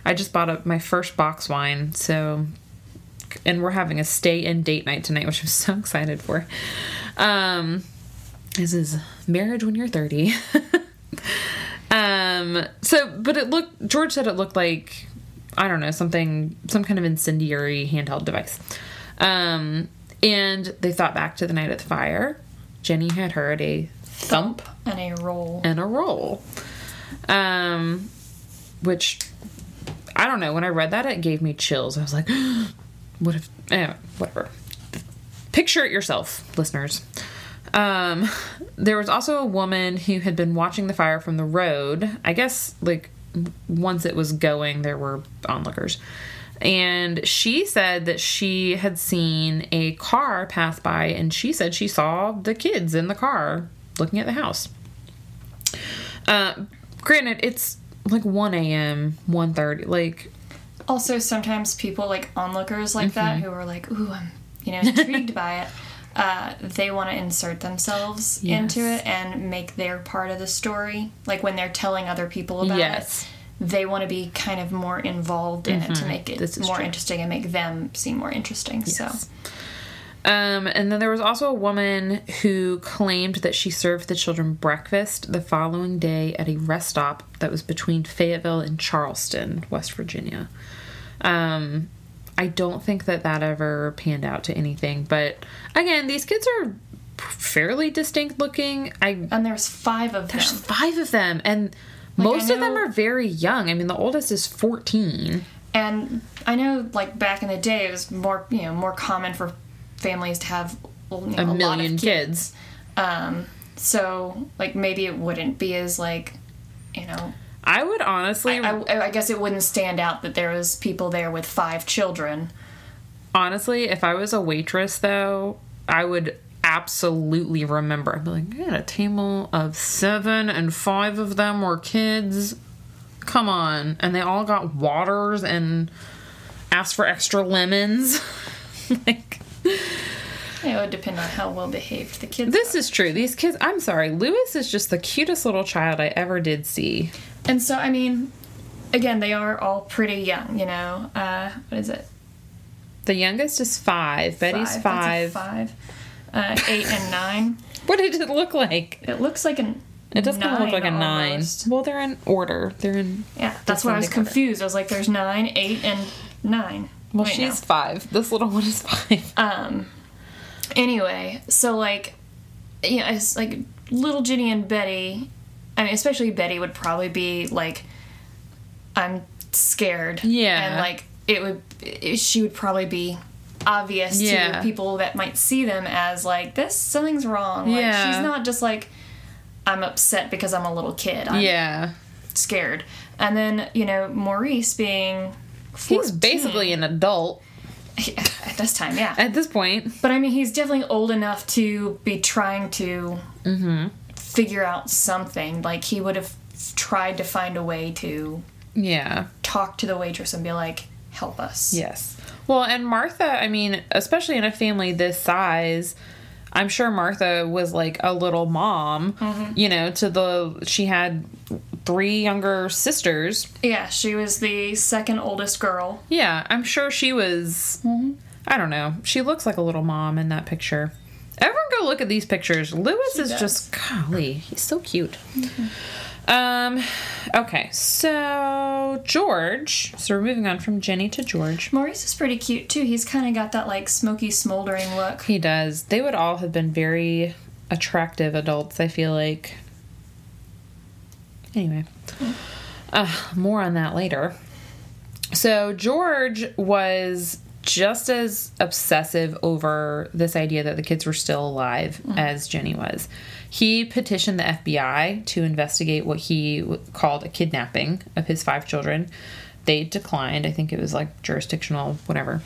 I just bought up my first box wine, so and we're having a stay in date night tonight, which I'm so excited for. Um, this is marriage when you're 30. um, so, but it looked, George said it looked like, I don't know, something, some kind of incendiary handheld device. Um, and they thought back to the night at the fire. Jenny had heard a thump and a roll. and a roll. Um, which I don't know. When I read that, it gave me chills. I was like, "What if?" Eh, whatever. Picture it yourself, listeners. Um, there was also a woman who had been watching the fire from the road. I guess like once it was going, there were onlookers. And she said that she had seen a car pass by, and she said she saw the kids in the car looking at the house. Uh, granted, it's like 1 a.m., 1.30. Like, Also, sometimes people like onlookers like that Mm-hmm. who are like, "Ooh, I'm you know intrigued by it." Uh, they want to insert themselves into it and make their part of the story. Like when they're telling other people about Yes. it, they want to be kind of more involved in it to make it Mm-hmm. This is more true. interesting and make them seem more interesting. So Um, and then there was also a woman who claimed that she served the children breakfast the following day at a rest stop that was between Fayetteville and Charleston, West Virginia. Um, I don't think that that ever panned out to anything, but again, these kids are fairly distinct looking. I and there's five of there's them. five of them, and I most of them are very young. I mean, the oldest is 14. And I know, like back in the day, it was more you know more common for families to have you know, A lot of million kids. Um, so like maybe it wouldn't be as like, you know, I would honestly, I, I guess it wouldn't stand out that there was people there with five children. honestly, if I was a waitress though, I would absolutely remember. I'd be like, I had a table of seven, and five of them were kids. Come on, and they all got waters and asked for extra lemons. like It would depend on how well behaved the kids. this is true. These kids. I'm sorry, Lewis is just the cutest little child I ever did see. And so, I mean, again, they are all pretty young. You know, uh, what is it? The youngest is five. Betty's Five. five. Five. Uh, eight and nine. What did it look like? It looks like an. It does kind of look like a nine. almost. Well, they're in order. They're in. Yeah, that's why I was order. confused. I was like, "There's nine, eight, and nine. Well, Wait, she's five. This little one is five. um. Anyway, so like, yeah, it's like little Ginny and Betty. I mean, especially Betty would probably be like, "I'm scared." Yeah. and like it would, it, she would probably be obvious Yeah. to people that might see them as like this something's wrong. Like Yeah. she's not just like I'm upset because I'm a little kid. I'm yeah. scared. And then, you know, Maurice being 14, He's basically an adult at this time, yeah. at this point. But I mean, he's definitely old enough to be trying to Mm-hmm. figure out something. Like he would have tried to find a way to Yeah. talk to the waitress and be like, "Help us." Yes. Well, and Martha, I mean, especially in a family this size, I'm sure Martha was like a little mom, Mm-hmm. you know, to the she had three younger sisters. Yeah, she was the second oldest girl. Yeah, I'm sure she was Mm-hmm. I don't know. She looks like a little mom in that picture. Everyone go look at these pictures. Lewis is does. just golly, he's so cute. Um okay, so George. So we're moving on from Jenny to George. Maurice is pretty cute too. He's kind of got that like smoky, smoldering look. He does. They would all have been very attractive adults, I feel like. Anyway, uh, more on that later. So, George was just as obsessive over this idea that the kids were still alive as Jenny was. He petitioned the FBI to investigate what he called a kidnapping of his five children. They declined. I think it was like jurisdictional, whatever.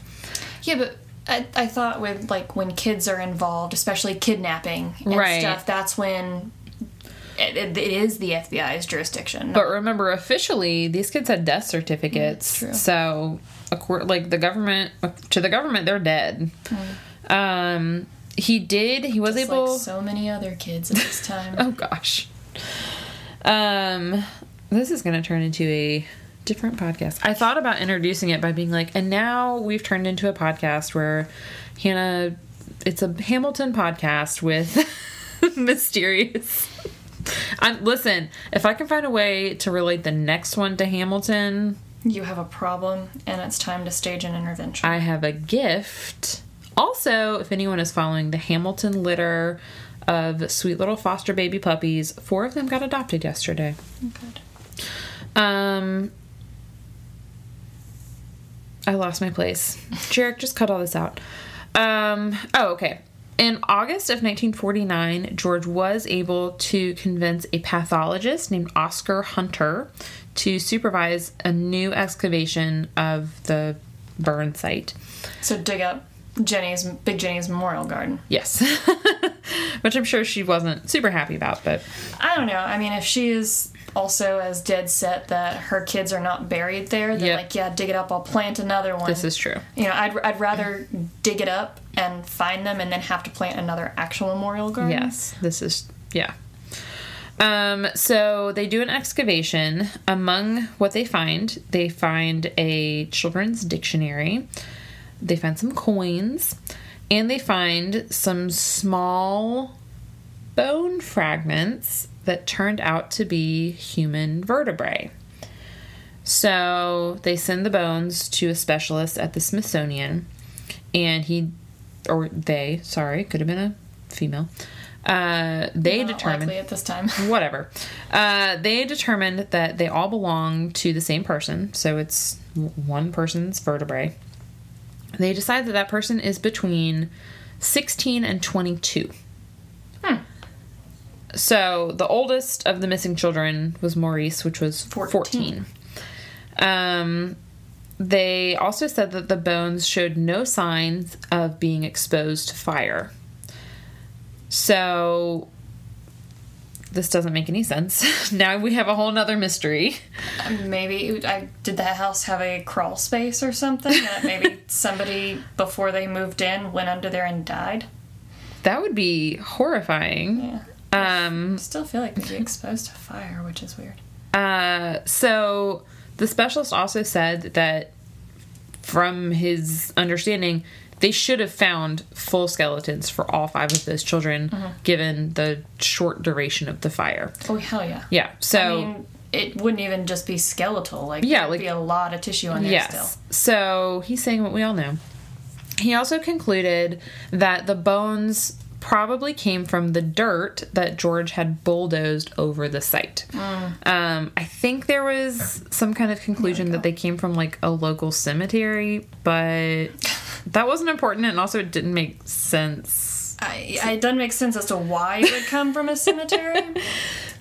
Yeah, but I, I thought with like when kids are involved, especially kidnapping and Right. stuff, that's when it, it, it is the FBI's jurisdiction. But remember, officially, these kids had death certificates. true. So, acor- like the government, to the government, they're dead. Um, he did. He was Just able. like so many other kids at this time. oh gosh. Um, this is going to turn into a different podcast. I thought about introducing it by being like, and now we've turned into a podcast where Hannah. It's a Hamilton podcast with mysterious. I'm, listen, if I can find a way to relate the next one to Hamilton, you have a problem, and it's time to stage an intervention. I have a gift. Also, if anyone is following the Hamilton litter of sweet little foster baby puppies, four of them got adopted yesterday. Good. Um, I lost my place. Jarek, just cut all this out. Um, oh, okay. In August of 1949, George was able to convince a pathologist named Oscar Hunter to supervise a new excavation of the burn site. So dig up Jenny's Big Jenny's Memorial Garden. Yes. Which I'm sure she wasn't super happy about, but I don't know. I mean, if she is also as dead set that her kids are not buried there, then Yep. like, yeah, dig it up. I'll plant another one. this is true. you know, I'd, I'd rather dig it up and find them and then have to plant another actual memorial garden. Yes, this is yeah. Um, so they do an excavation. Among what they find, they find a children's dictionary. They find some coins, and they find some small bone fragments that turned out to be human vertebrae. So they send the bones to a specialist at the Smithsonian, and he, or they, sorry, could have been a female. Uh, they Not determined at this time. whatever. Uh, they determined that they all belong to the same person, so it's one person's vertebrae. They decide that that person is between 16 and 22. Hmm. So the oldest of the missing children was Maurice, which was 14. 14. Um, they also said that the bones showed no signs of being exposed to fire. So this doesn't make any sense. now we have a whole nother mystery. Maybe I did that house have a crawl space or something that maybe somebody before they moved in went under there and died. That would be horrifying. Yeah. Um, I still feel like they'd be exposed to fire, which is weird. Uh, so the specialist also said that from his understanding, they should have found full skeletons for all five of those children given the short duration of the fire. Oh hell yeah! Yeah. So I mean, it wouldn't even just be skeletal. Like Yeah, like- be a lot of tissue on there yes. still. So he's saying what we all know. He also concluded that the bones probably came from the dirt that George had bulldozed over the site. Um, I think there was some kind of conclusion that they came from like a local cemetery, but that wasn't important, and also it didn't make sense. I, I- it doesn't make sense as to why it would come from a cemetery.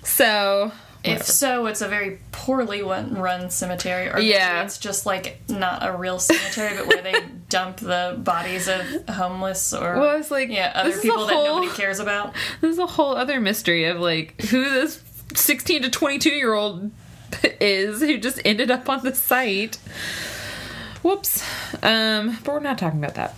So if so, it's a very poorly run, cemetery, or maybe Yeah. it's just like not a real cemetery, but where they dump the bodies of homeless or Well, I was like, yeah other this is people that nobody cares about. There's a whole other mystery of like who this 16 to 22 year old is who just ended up on the site. Whoops. Um, but we're not talking about that.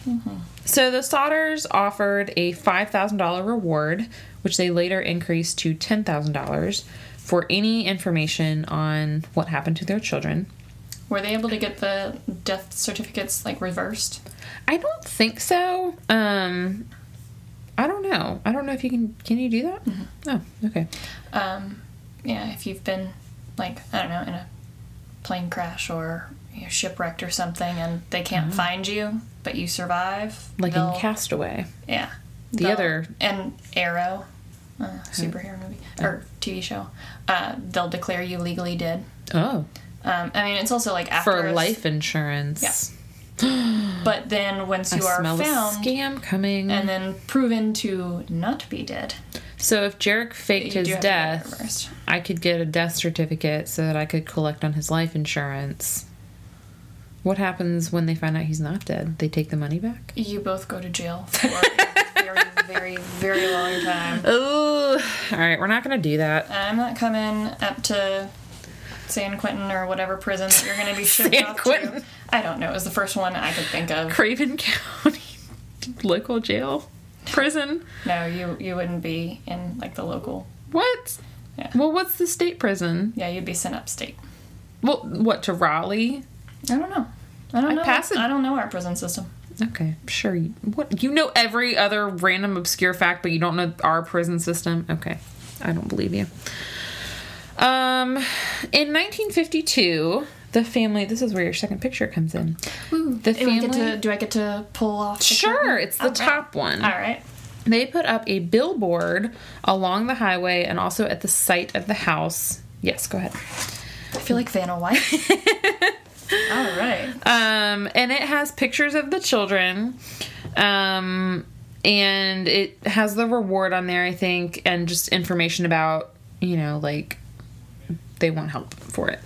So the Sodders offered a $5,000 reward, which they later increased to $10,000 for any information on what happened to their children. Were they able to get the death certificates like reversed? I don't think so. Um, I don't know. I don't know if you can. Can you do that? Oh, okay. Um, yeah, if you've been like I don't know in a plane crash or you're shipwrecked or something, and they can't find you, but you survive, Like in Castaway. yeah. The other- and Arrow, uh, superhero movie or TV show, uh, they'll declare you legally dead. Oh. Um, I mean, it's also like after For s- life insurance. Yeah. But then once I you are smell found a scam coming. and then proven to not be dead, so if Jarek faked his do have to get it death. I could get a death certificate so that I could collect on his life insurance. What happens when they find out he's not dead? They take the money back? You both go to jail for very, very, long time. Oh, all right. We're not going to do that. I'm not coming up to San Quentin or whatever prison that you're going to be shipped San off Quentin. to. I don't know. It was the first one I could think of. Craven County local jail prison. No, you you wouldn't be in like the local. What? Yeah. Well, what's the state prison? Yeah, you'd be sent upstate. Well, what to Raleigh? I don't know. I don't I know. pass I don't know our prison system. Okay, sure. You- What you know every other random obscure fact, but you don't know our prison system. Okay, I don't believe you. Um, in 1952, the family. This is where your second picture comes in. The Do I, get family. to, do I get to pull off? the Sure, curtain? it's the top one. All right. They put up a billboard along the highway and also at the site of the house. Yes, go ahead. I feel like Vanna White. All right. Um, and it has pictures of the children. Um, and it has the reward on there, I think, and just information about, you know, like they want help for it.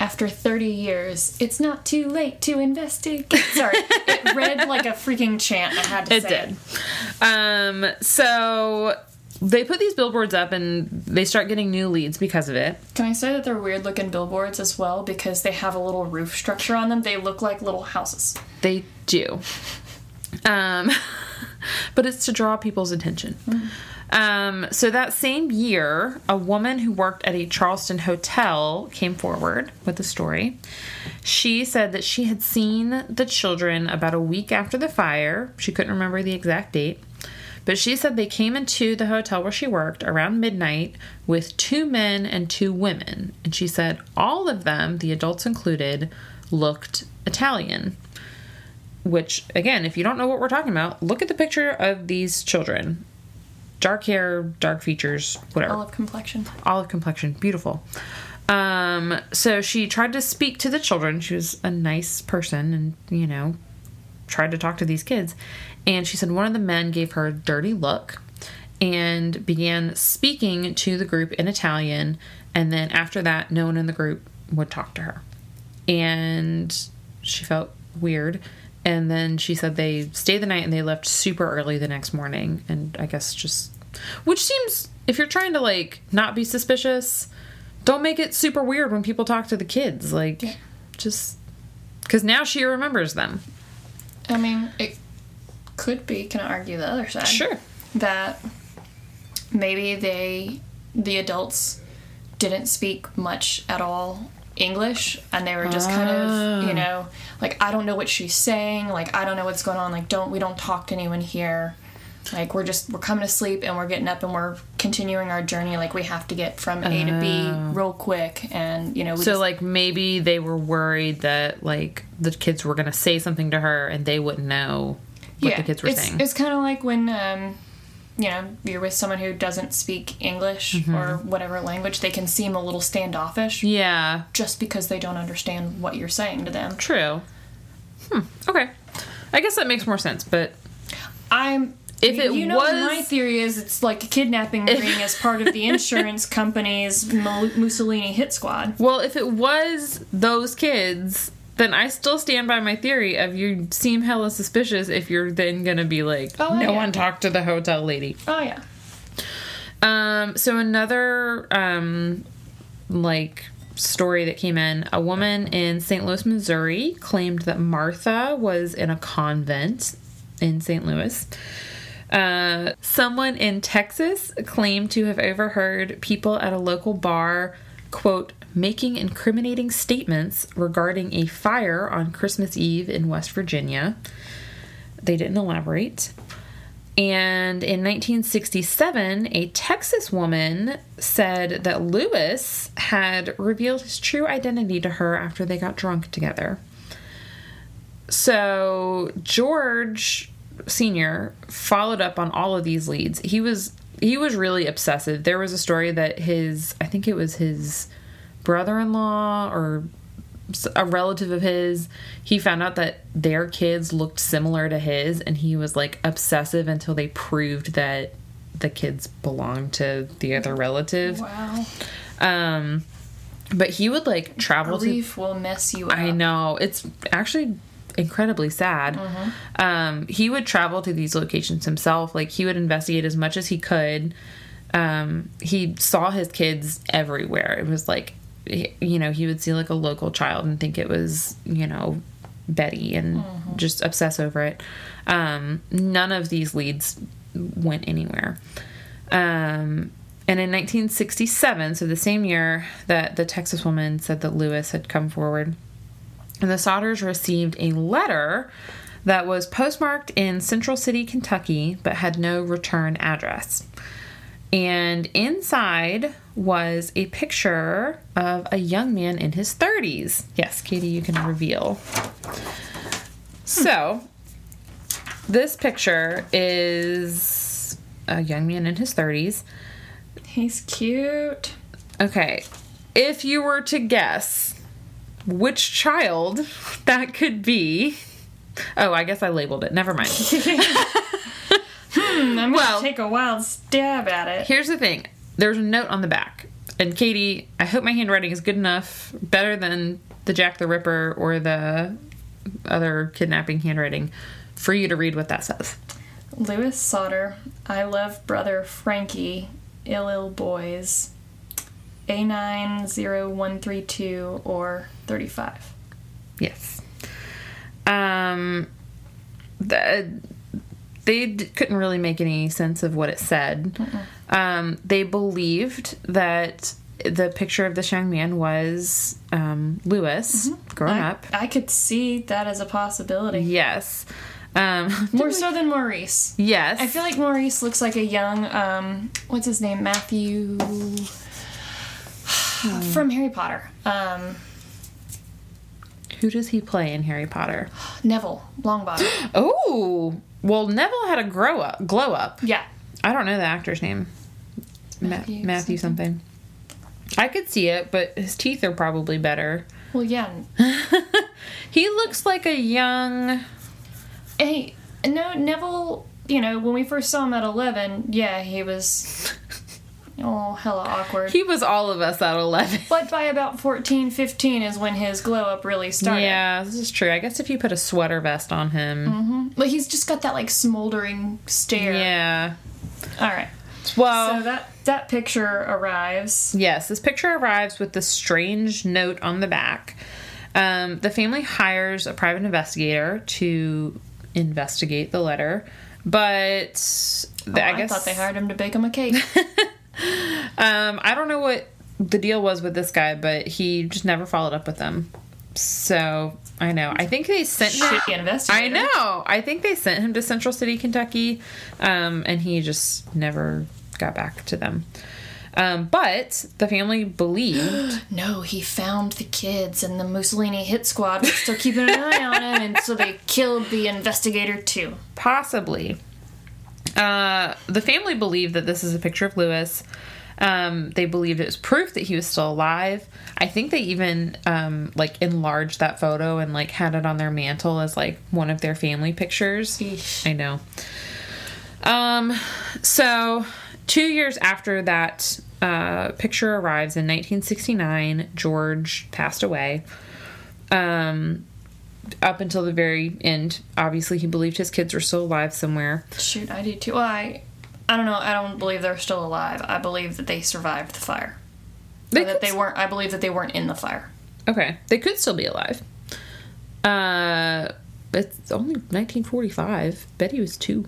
After 30 years, it's not too late to investigate. Sorry, it read like a freaking chant. I had to It say did. Um, so they put these billboards up and they start getting new leads because of it. Can I say that they're weird looking billboards as well because they have a little roof structure on them? They look like little houses. They do. Um, but it's to draw people's attention. Um, so that same year, a woman who worked at a Charleston hotel came forward with a story. She said that she had seen the children about a week after the fire. She couldn't remember the exact date. But she said they came into the hotel where she worked around midnight with two men and two women. And she said all of them, the adults included, looked Italian. Which again if you don't know what we're talking about look at the picture of these children. Dark hair dark features whatever. Olive complexion. olive complexion beautiful. Um so she tried to speak to the children. She was a nice person and you know tried to talk to these kids and she said one of the men gave her a dirty look and began speaking to the group in Italian. And then after that, no one in the group would talk to her. And she felt weird. And then she said they stayed the night and they left super early the next morning. And I guess just, which seems, if you're trying to like not be suspicious, don't make it super weird when people talk to the kids. Like, Yeah. just because now she remembers them. I mean, it could be. Can I argue the other side? Sure. That maybe they, the adults, didn't speak much at all English, and they were just kind of, ah. you know, like I don't know what she's saying. Like I don't know what's going on. Like don't we don't talk to anyone here. Like we're just we're coming to sleep and we're getting up and we're continuing our journey. Like we have to get from A to B oh. real quick, and you know. We So just, like maybe they were worried that like the kids were gonna say something to her and they wouldn't know what the kids were it's, saying. It's kind of like when, um, you know, you're with someone who doesn't speak English Mm-hmm. or whatever language, they can seem a little standoffish yeah, just because they don't understand what you're saying to them. true. Hmm. Okay. I guess that makes more sense, but I'm. If it you know, was- my theory is it's like a kidnapping ring as part of the insurance company's Mussolini hit squad. well, if it was those kids, then I still stand by my theory of you seem hella suspicious if you're then gonna be like, Oh, no yeah. one talked to the hotel lady. Oh yeah. Um, so another um like story that came in, a woman in St. Louis, Missouri claimed that Martha was in a convent in St. Louis. Uh, someone in Texas claimed to have overheard people at a local bar, quote, making incriminating statements regarding a fire on Christmas Eve in West Virginia. They didn't elaborate. And in 1967, a Texas woman said that Lewis had revealed his true identity to her after they got drunk together. So George Sr. followed up on all of these leads. He was he was really obsessive. There was a story that his I think it was his brother-in-law or a relative of his he found out that their kids looked similar to his and he was like obsessive until they proved that the kids belonged to the other relative Wow. um but he would like travel to Grief will mess you up. I know. It's actually incredibly sad. Um, he would travel to these locations himself. Like he would investigate as much as he could. Um, he saw his kids everywhere. It was like, you know, he would see like a local child and think it was, you know, Betty and just obsess over it. Um, none of these leads went anywhere. Um, and in 1967, so the same year that the Texas woman said that Lewis had come forward, and the Sodders received a letter that was postmarked in Central City, Kentucky, but had no return address. And inside was a picture of a young man in his 30s. Yes, Katie, you can reveal. So, this picture is a young man in his 30s. He's cute. Okay, if you were to guess which child that could be. Oh, I guess I labeled it. Never mind. I'm gonna Well- take a wild stab at it. Here's the thing there's a note on the back. And Katie, I hope my handwriting is good enough, better than the Jack the Ripper or the other kidnapping handwriting, for you to read what that says. Lewis Sodder, I love brother Frankie, ill ill boys, A90132 or 35. Yes. Um, the, they d- couldn't really make any sense of what it said. Um, they believed that the picture of this young man was um, Lewis growing I, up. I could see that as a possibility. Yes. Um, More so than Maurice. yes. I feel like Maurice looks like a young, um, what's his name? Matthew. From Harry Potter. Um, Who does he play in Harry Potter? Neville Longbottom. Oh, well, Neville had a grow up, glow up. yeah. I don't know the actor's name. Matthew, Matthew Matthew something. I could see it, but his teeth are probably better. Well, yeah. He looks like a young. Hey, no, Neville you know, when we first saw him at 11, yeah, he was oh, hella awkward. He was all of us at 11. but by about 14, 15 is when his glow up really started. Yeah, this is true. I guess if you put a sweater vest on him. But he's just got that like smoldering stare. Yeah. All right. Well, So that that picture arrives. Yes, this picture arrives with this strange note on the back. Um, the family hires a private investigator to investigate the letter, but the, Oh, I I, guess thought they hired him to bake him a cake. um, I don't know what the deal was with this guy, but he just never followed up with them. So I know. I think they sent him. Shitty investigator. I know. I think they sent him to Central City, Kentucky, um, and he just never got back to them. Um, but the family believed No, he found the kids, and the Mussolini hit squad was still keeping an eye on him, and so they killed the investigator too. Possibly. Uh, the family believed that this is a picture of Lewis. Um, they believed it was proof that he was still alive. I think they even um, like enlarged that photo and like had it on their mantle as like one of their family pictures. Eesh. I know. Um, so two years after that uh, picture arrives in 1969, George passed away. Um, up until the very end, obviously he believed his kids were still alive somewhere. Shoot, I do too. Well, I, I don't know. I don't believe they're still alive. I believe that they survived the fire. They that they weren't. I believe that they weren't in the fire. Okay, they could still be alive. Uh, it's only 1945. Betty was two,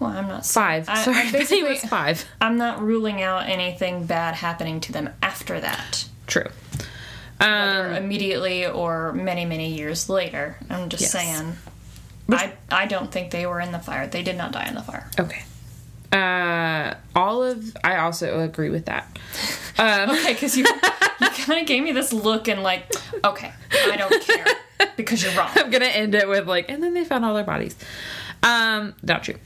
Well, I'm not five. I, Sorry, I Betty was five. I'm not ruling out anything bad happening to them after that, True. Whether Um, immediately or many, many years later. I'm just Yes. saying. I I don't think they were in the fire. They did not die in the fire. okay. Uh, all of I also agree with that. Um, Okay, because you you kind of gave me this look and like, okay, I don't care because you're wrong. I'm gonna end it with like, and then they found all their bodies. Um, not true.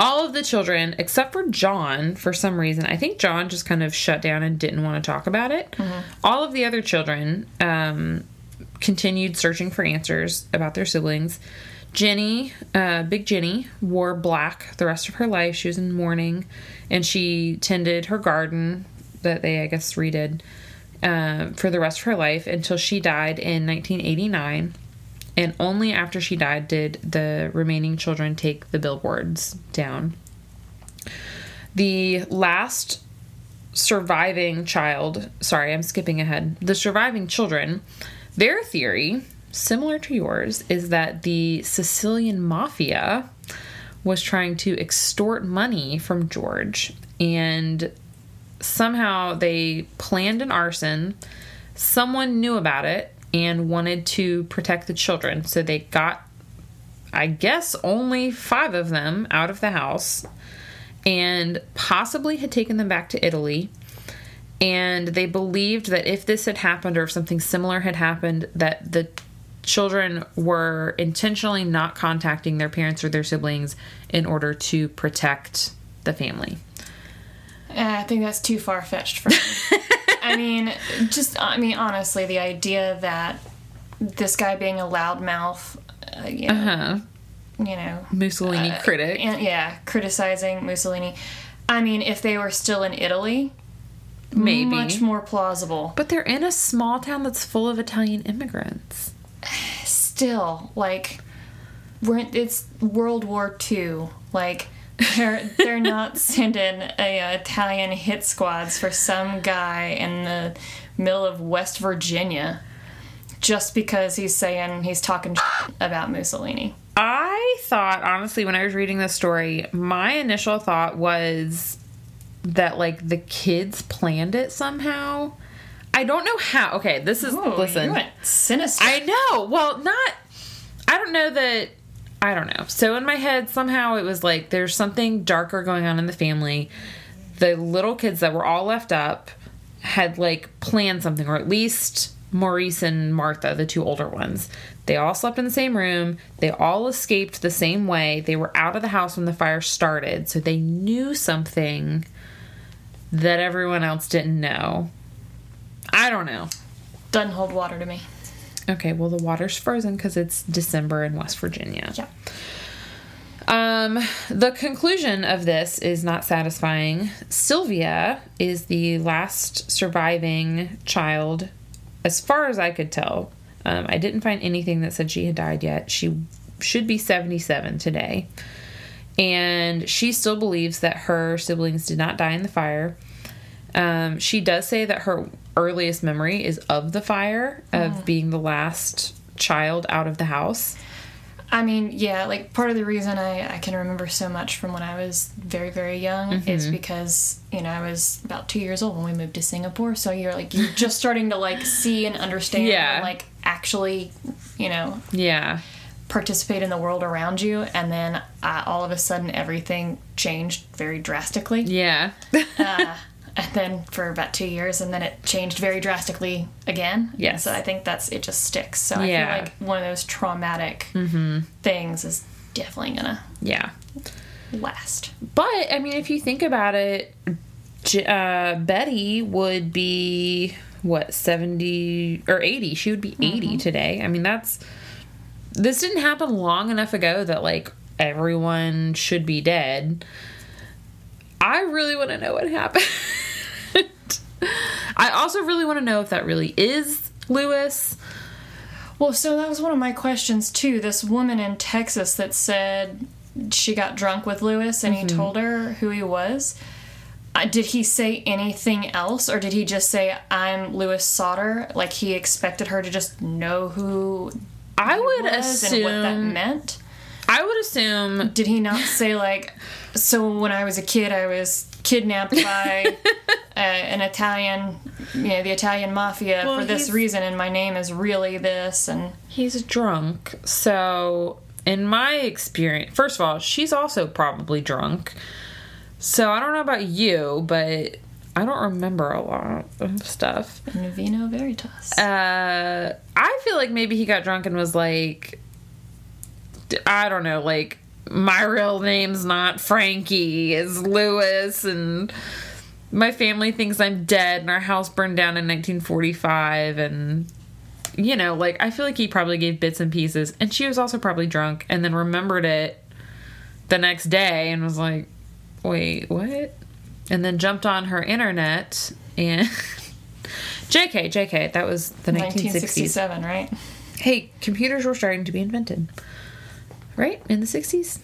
All of the children, except for John, for some reason, I think John just kind of shut down and didn't want to talk about it. All of the other children um, continued searching for answers about their siblings. Jenny, uh, Big Jenny, wore black the rest of her life. She was in mourning, and she tended her garden that they, I guess, redid uh, for the rest of her life until she died in 1989. And only after she died did the remaining children take the billboards down. The last surviving child, sorry, I'm skipping ahead. The surviving children, their theory, similar to yours, is that the Sicilian mafia was trying to extort money from George and somehow they planned an arson. Someone knew about it and wanted to protect the children. So they got, I guess, only five of them out of the house and possibly had taken them back to Italy. And they believed that if this had happened or if something similar had happened, that the children were intentionally not contacting their parents or their siblings in order to protect the family. Eh, I think that's too far fetched for me. I mean, just I mean, honestly, the idea that this guy being a loudmouth, uh, you know, Huh. you know, Mussolini critic. and yeah, criticizing Mussolini. I mean, if they were still in Italy, Maybe. much more plausible. But they're in a small town that's full of Italian immigrants. Still, like, we're in, it's World War II. Like, they're they're not sending a, Italian hit squads for some guy in the middle of West Virginia just because he's saying he's talking about Mussolini. I thought, honestly, when I was reading this story, my initial thought was that, like, the kids planned it somehow. I don't know how. Okay, this is, Ooh, listen. you went sinister. I know. Well, not. I don't know that. I don't know. So in my head, somehow it was like there's something darker going on in the family. The little kids that were all left up had like planned something, or at least Maurice and Martha, the two older ones. They all slept in the same room. They all escaped the same way. They were out of the house when the fire started, so they knew something that everyone else didn't know. I don't know. Doesn't hold water to me. Okay, well, the water's frozen because it's December in West Virginia. Yeah. Um, the conclusion of this is not satisfying. Sylvia is the last surviving child, as far as I could tell. Um, I didn't find anything that said she had died yet. She should be 77 today. And she still believes that her siblings did not die in the fire. Um, she does say that her earliest memory is of the fire, of being the last child out of the house. I mean, yeah, like part of the reason I, I can remember so much from when I was very, very young is Mm-hmm. because, you know, I was about two years old when we moved to Singapore. So you're like, you're just starting to like see and understand Yeah. and like actually, you know, Yeah. participate in the world around you. And then uh, all of a sudden everything changed very drastically. Yeah. uh, and then for about two years, and then it changed very drastically again. Yes. So I think that's it. Just sticks. So Yeah. I feel like one of those traumatic things is definitely gonna yeah. last. But I mean, if you think about it, uh, Betty would be what seventy or eighty? She would be 80 today. I mean, that's this didn't happen long enough ago that like everyone should be dead. I really want to know what happened. I also really want to know if that really is Lewis. Well, so that was one of my questions too. This woman in Texas that said she got drunk with Lewis and he told her who he was. Uh, did he say anything else, or did he just say "I'm Lewis Sodder"? Like he expected her to just know who I he would assume and what that meant. I would assume Did he not say like, so when I was a kid, I was kidnapped by uh, an Italian, you know, the Italian mafia Well, for this reason, and my name is really this, and He's drunk. So, in my experience, first of all, she's also probably drunk. So, I don't know about you, but I don't remember a lot of stuff. Vino Veritas. Uh, I feel like maybe he got drunk and was like, I don't know, like, my real name's not Frankie, it's Lewis, and my family thinks I'm dead, and our house burned down in 1945, and you know, like I feel like he probably gave bits and pieces, and she was also probably drunk, and then remembered it the next day and was like, "Wait, what?" And then jumped on her internet and JK, JK, that was the 1960s. 1967, right? Hey, computers were starting to be invented, right in the 60s.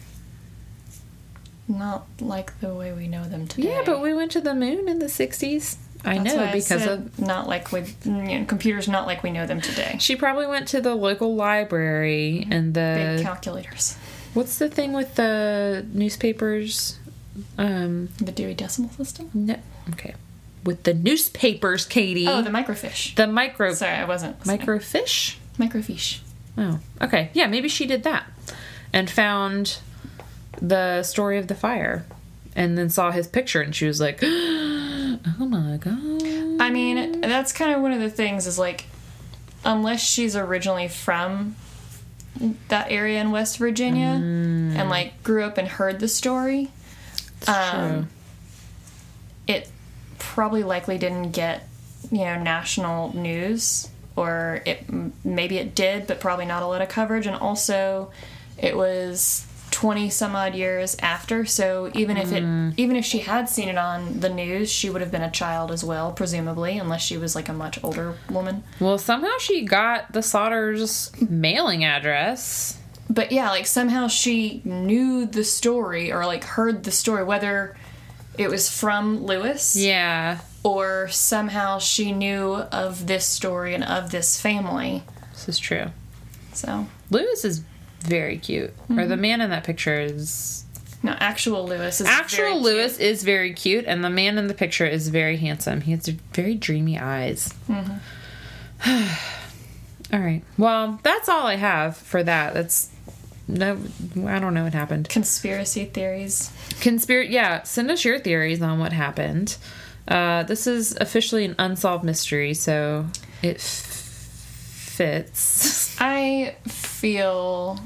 Not like the way we know them today. Yeah, but we went to the moon in the 60s. I That's know I because said of not like we, you know, computers, not like we know them today. she probably went to the local library and Big the calculators, what's the thing with the newspapers? Um, the Dewey Decimal System. no, okay, with the newspapers, Katie. Oh, the microfiche. the micro Sorry, I wasn't listening. microfiche. microfiche. Oh, okay, yeah, maybe she did that and found the story of the fire, and then saw his picture, and she was like, "Oh my god." I mean, that's kind of one of the things is like, unless she's originally from that area in West Virginia and like grew up and heard the story, um, it probably likely didn't get you know national news or it maybe it did but probably not a lot of coverage. And also it was 20 some odd years after so even if it mm. even if she had seen it on the news she would have been a child as well presumably unless she was like a much older woman Well, somehow she got the Sodder's mailing address. but yeah like somehow she knew the story or like heard the story whether it was from lewis Yeah, or somehow she knew of this story and of this family. this is true. So, Lewis is very cute. Or the man in that picture is no, actual Lewis is very actual cute. Lewis is very cute, and the man in the picture is very handsome. He has very dreamy eyes. all right. Well, that's all I have for that. That's no, I don't know what happened. Conspiracy theories. Conspiracy. Yeah, send us your theories on what happened. Uh, this is officially an unsolved mystery, so it f- fits. I feel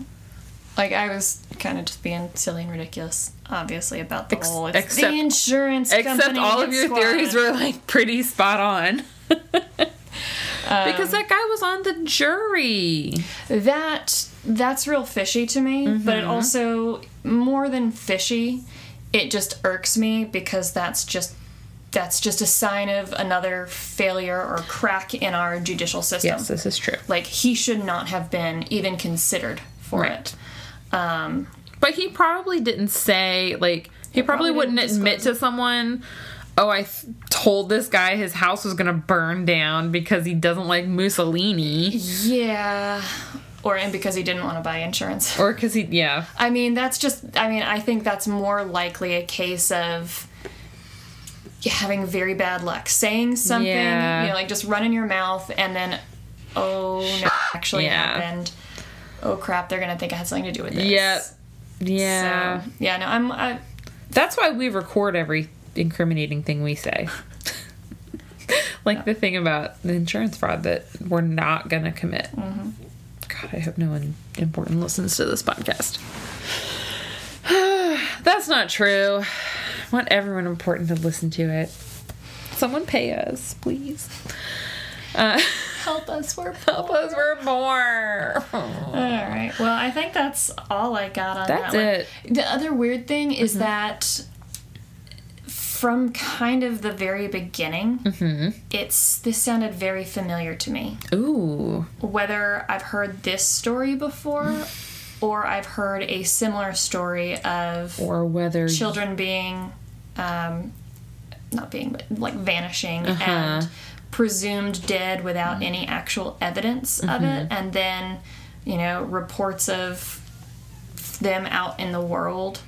like I was kind of just being silly and ridiculous, obviously, about the Ex- whole it's except- the insurance Except company all of your theories were like pretty spot on. because that guy was on the jury. that that's real fishy to me, but it mm-hmm. also more than fishy, it just irks me because that's just that's just a sign of another failure or crack in our judicial system. Yes, this is true. Like he should not have been even considered for Right. it. Um, But he probably didn't say like he probably, probably wouldn't admit to someone, "Oh, I th- told this guy his house was going to burn down because he doesn't like Mussolini yeah, or and because he didn't want to buy insurance. or cuz he yeah. I mean, that's just. I mean, I think that's more likely a case of having very bad luck, saying something, Yeah. you know, like just running your mouth, and then, oh no, actually Yeah. happened. Oh crap, they're gonna think I had something to do with this. Yep. Yeah. So, yeah, no, I'm. I, That's why we record every incriminating thing we say. like the thing about the insurance fraud that we're not to commit. Mm-hmm. God, I hope no one important listens to this podcast. That's not true. I want everyone important to listen to it. Someone pay us, please. Uh, help us, we're help us, we're more. All right. Well, I think that's all I got on That's that one. it. The other weird thing is Mm-hmm. that from kind of the very beginning, Mm-hmm. it's this sounded very familiar to me. Ooh. Whether I've heard this story before or I've heard a similar story of Or whether children being um, not being but like vanishing Uh-huh. and presumed dead without any actual evidence of it Mm-hmm. and then you know reports of them out in the world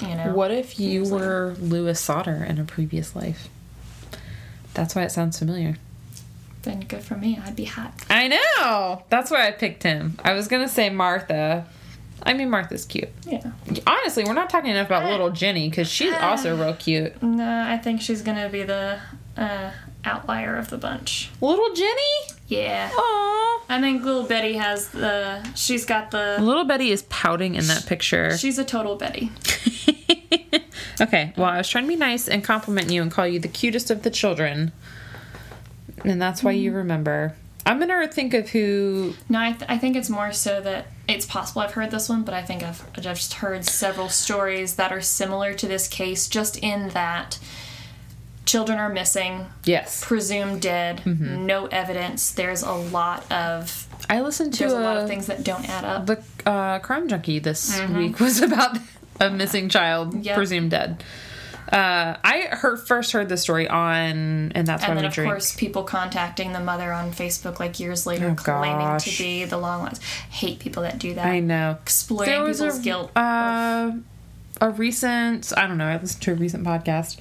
you know What if you were Lewis Sodder in a previous life? That's why it sounds familiar. then good for me i'd be hot I know. That's why I picked him. I was gonna say Martha. I mean, Martha's cute. yeah Honestly, we're not talking enough about little Jenny because she's also real cute. no i think she's gonna be the uh, outlier of the bunch Little Jenny? yeah Aww. i think little betty has the she's got the Little Betty is pouting in that picture. she's a total betty okay, well, I was trying to be nice and compliment you and call you the cutest of the children. And that's why you remember. I'm gonna think of who No, I, th- I think it's more so that it's possible I've heard this one, but I think I've, I've just heard several stories that are similar to this case, just in that children are missing, Yes. presumed dead, no evidence. There's a lot of I listened to there's a a, lot of things that don't add up. the uh, crime junkie this week was about a missing child Yep. presumed dead. Uh, I heard first heard the story on, and that's why and then we of drink. course people contacting the mother on Facebook like years later Oh, claiming gosh. to be the long ones. Hate people that do that. I know. Exploiting There was people's a guilt. uh, a recent. I don't know. I listened to a recent podcast.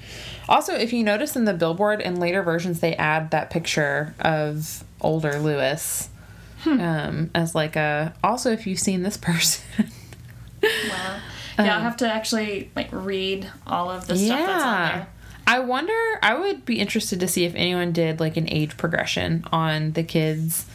Also, if you notice in the billboard in later versions, they add that picture of older Lewis. Hmm. Um, as like a also if you've seen this person wow. Yeah, I'll Um, have to actually like read all of the stuff that's on there. I wonder, I would be interested to see if anyone did like an age progression on the kids.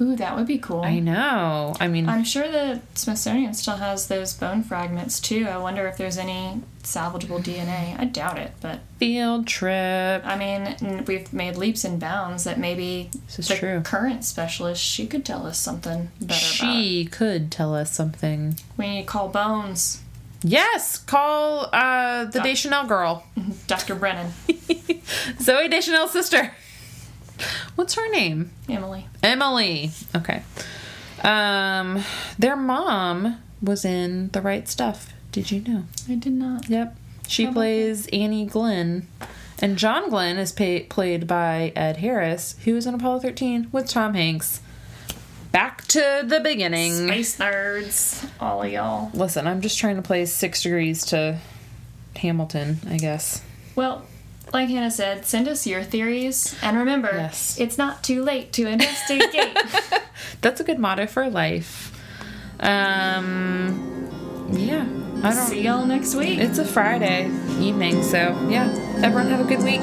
Ooh, that would be cool. I know. I mean, I'm sure the Smithsonian still has those bone fragments too. I wonder if there's any salvageable DNA. I doubt it, but field trip. I mean, we've made leaps and bounds that maybe This is the true. current specialist she could tell us something better about. She could tell us something. We need to call Bones, Yes, call uh, the Deschanel girl. Dr. Brennan, Zooey Deschanel's sister. What's her name? Emily. Emily. Okay. Um, their mom was in The Right Stuff. Did you know? I did not. Yep. She How about plays Annie Glenn. And John Glenn is pa- played by Ed Harris, who was in Apollo 13 with Tom Hanks. Back to the beginning. Space nerds, all of y'all. Listen, I'm just trying to play six degrees to Hamilton, I guess. Well, like Hannah said, send us your theories, and remember, Yes. it's not too late to investigate. That's a good motto for life. Um, yeah. I don't. See y'all next week. It's a Friday evening, so yeah. Everyone have a good week.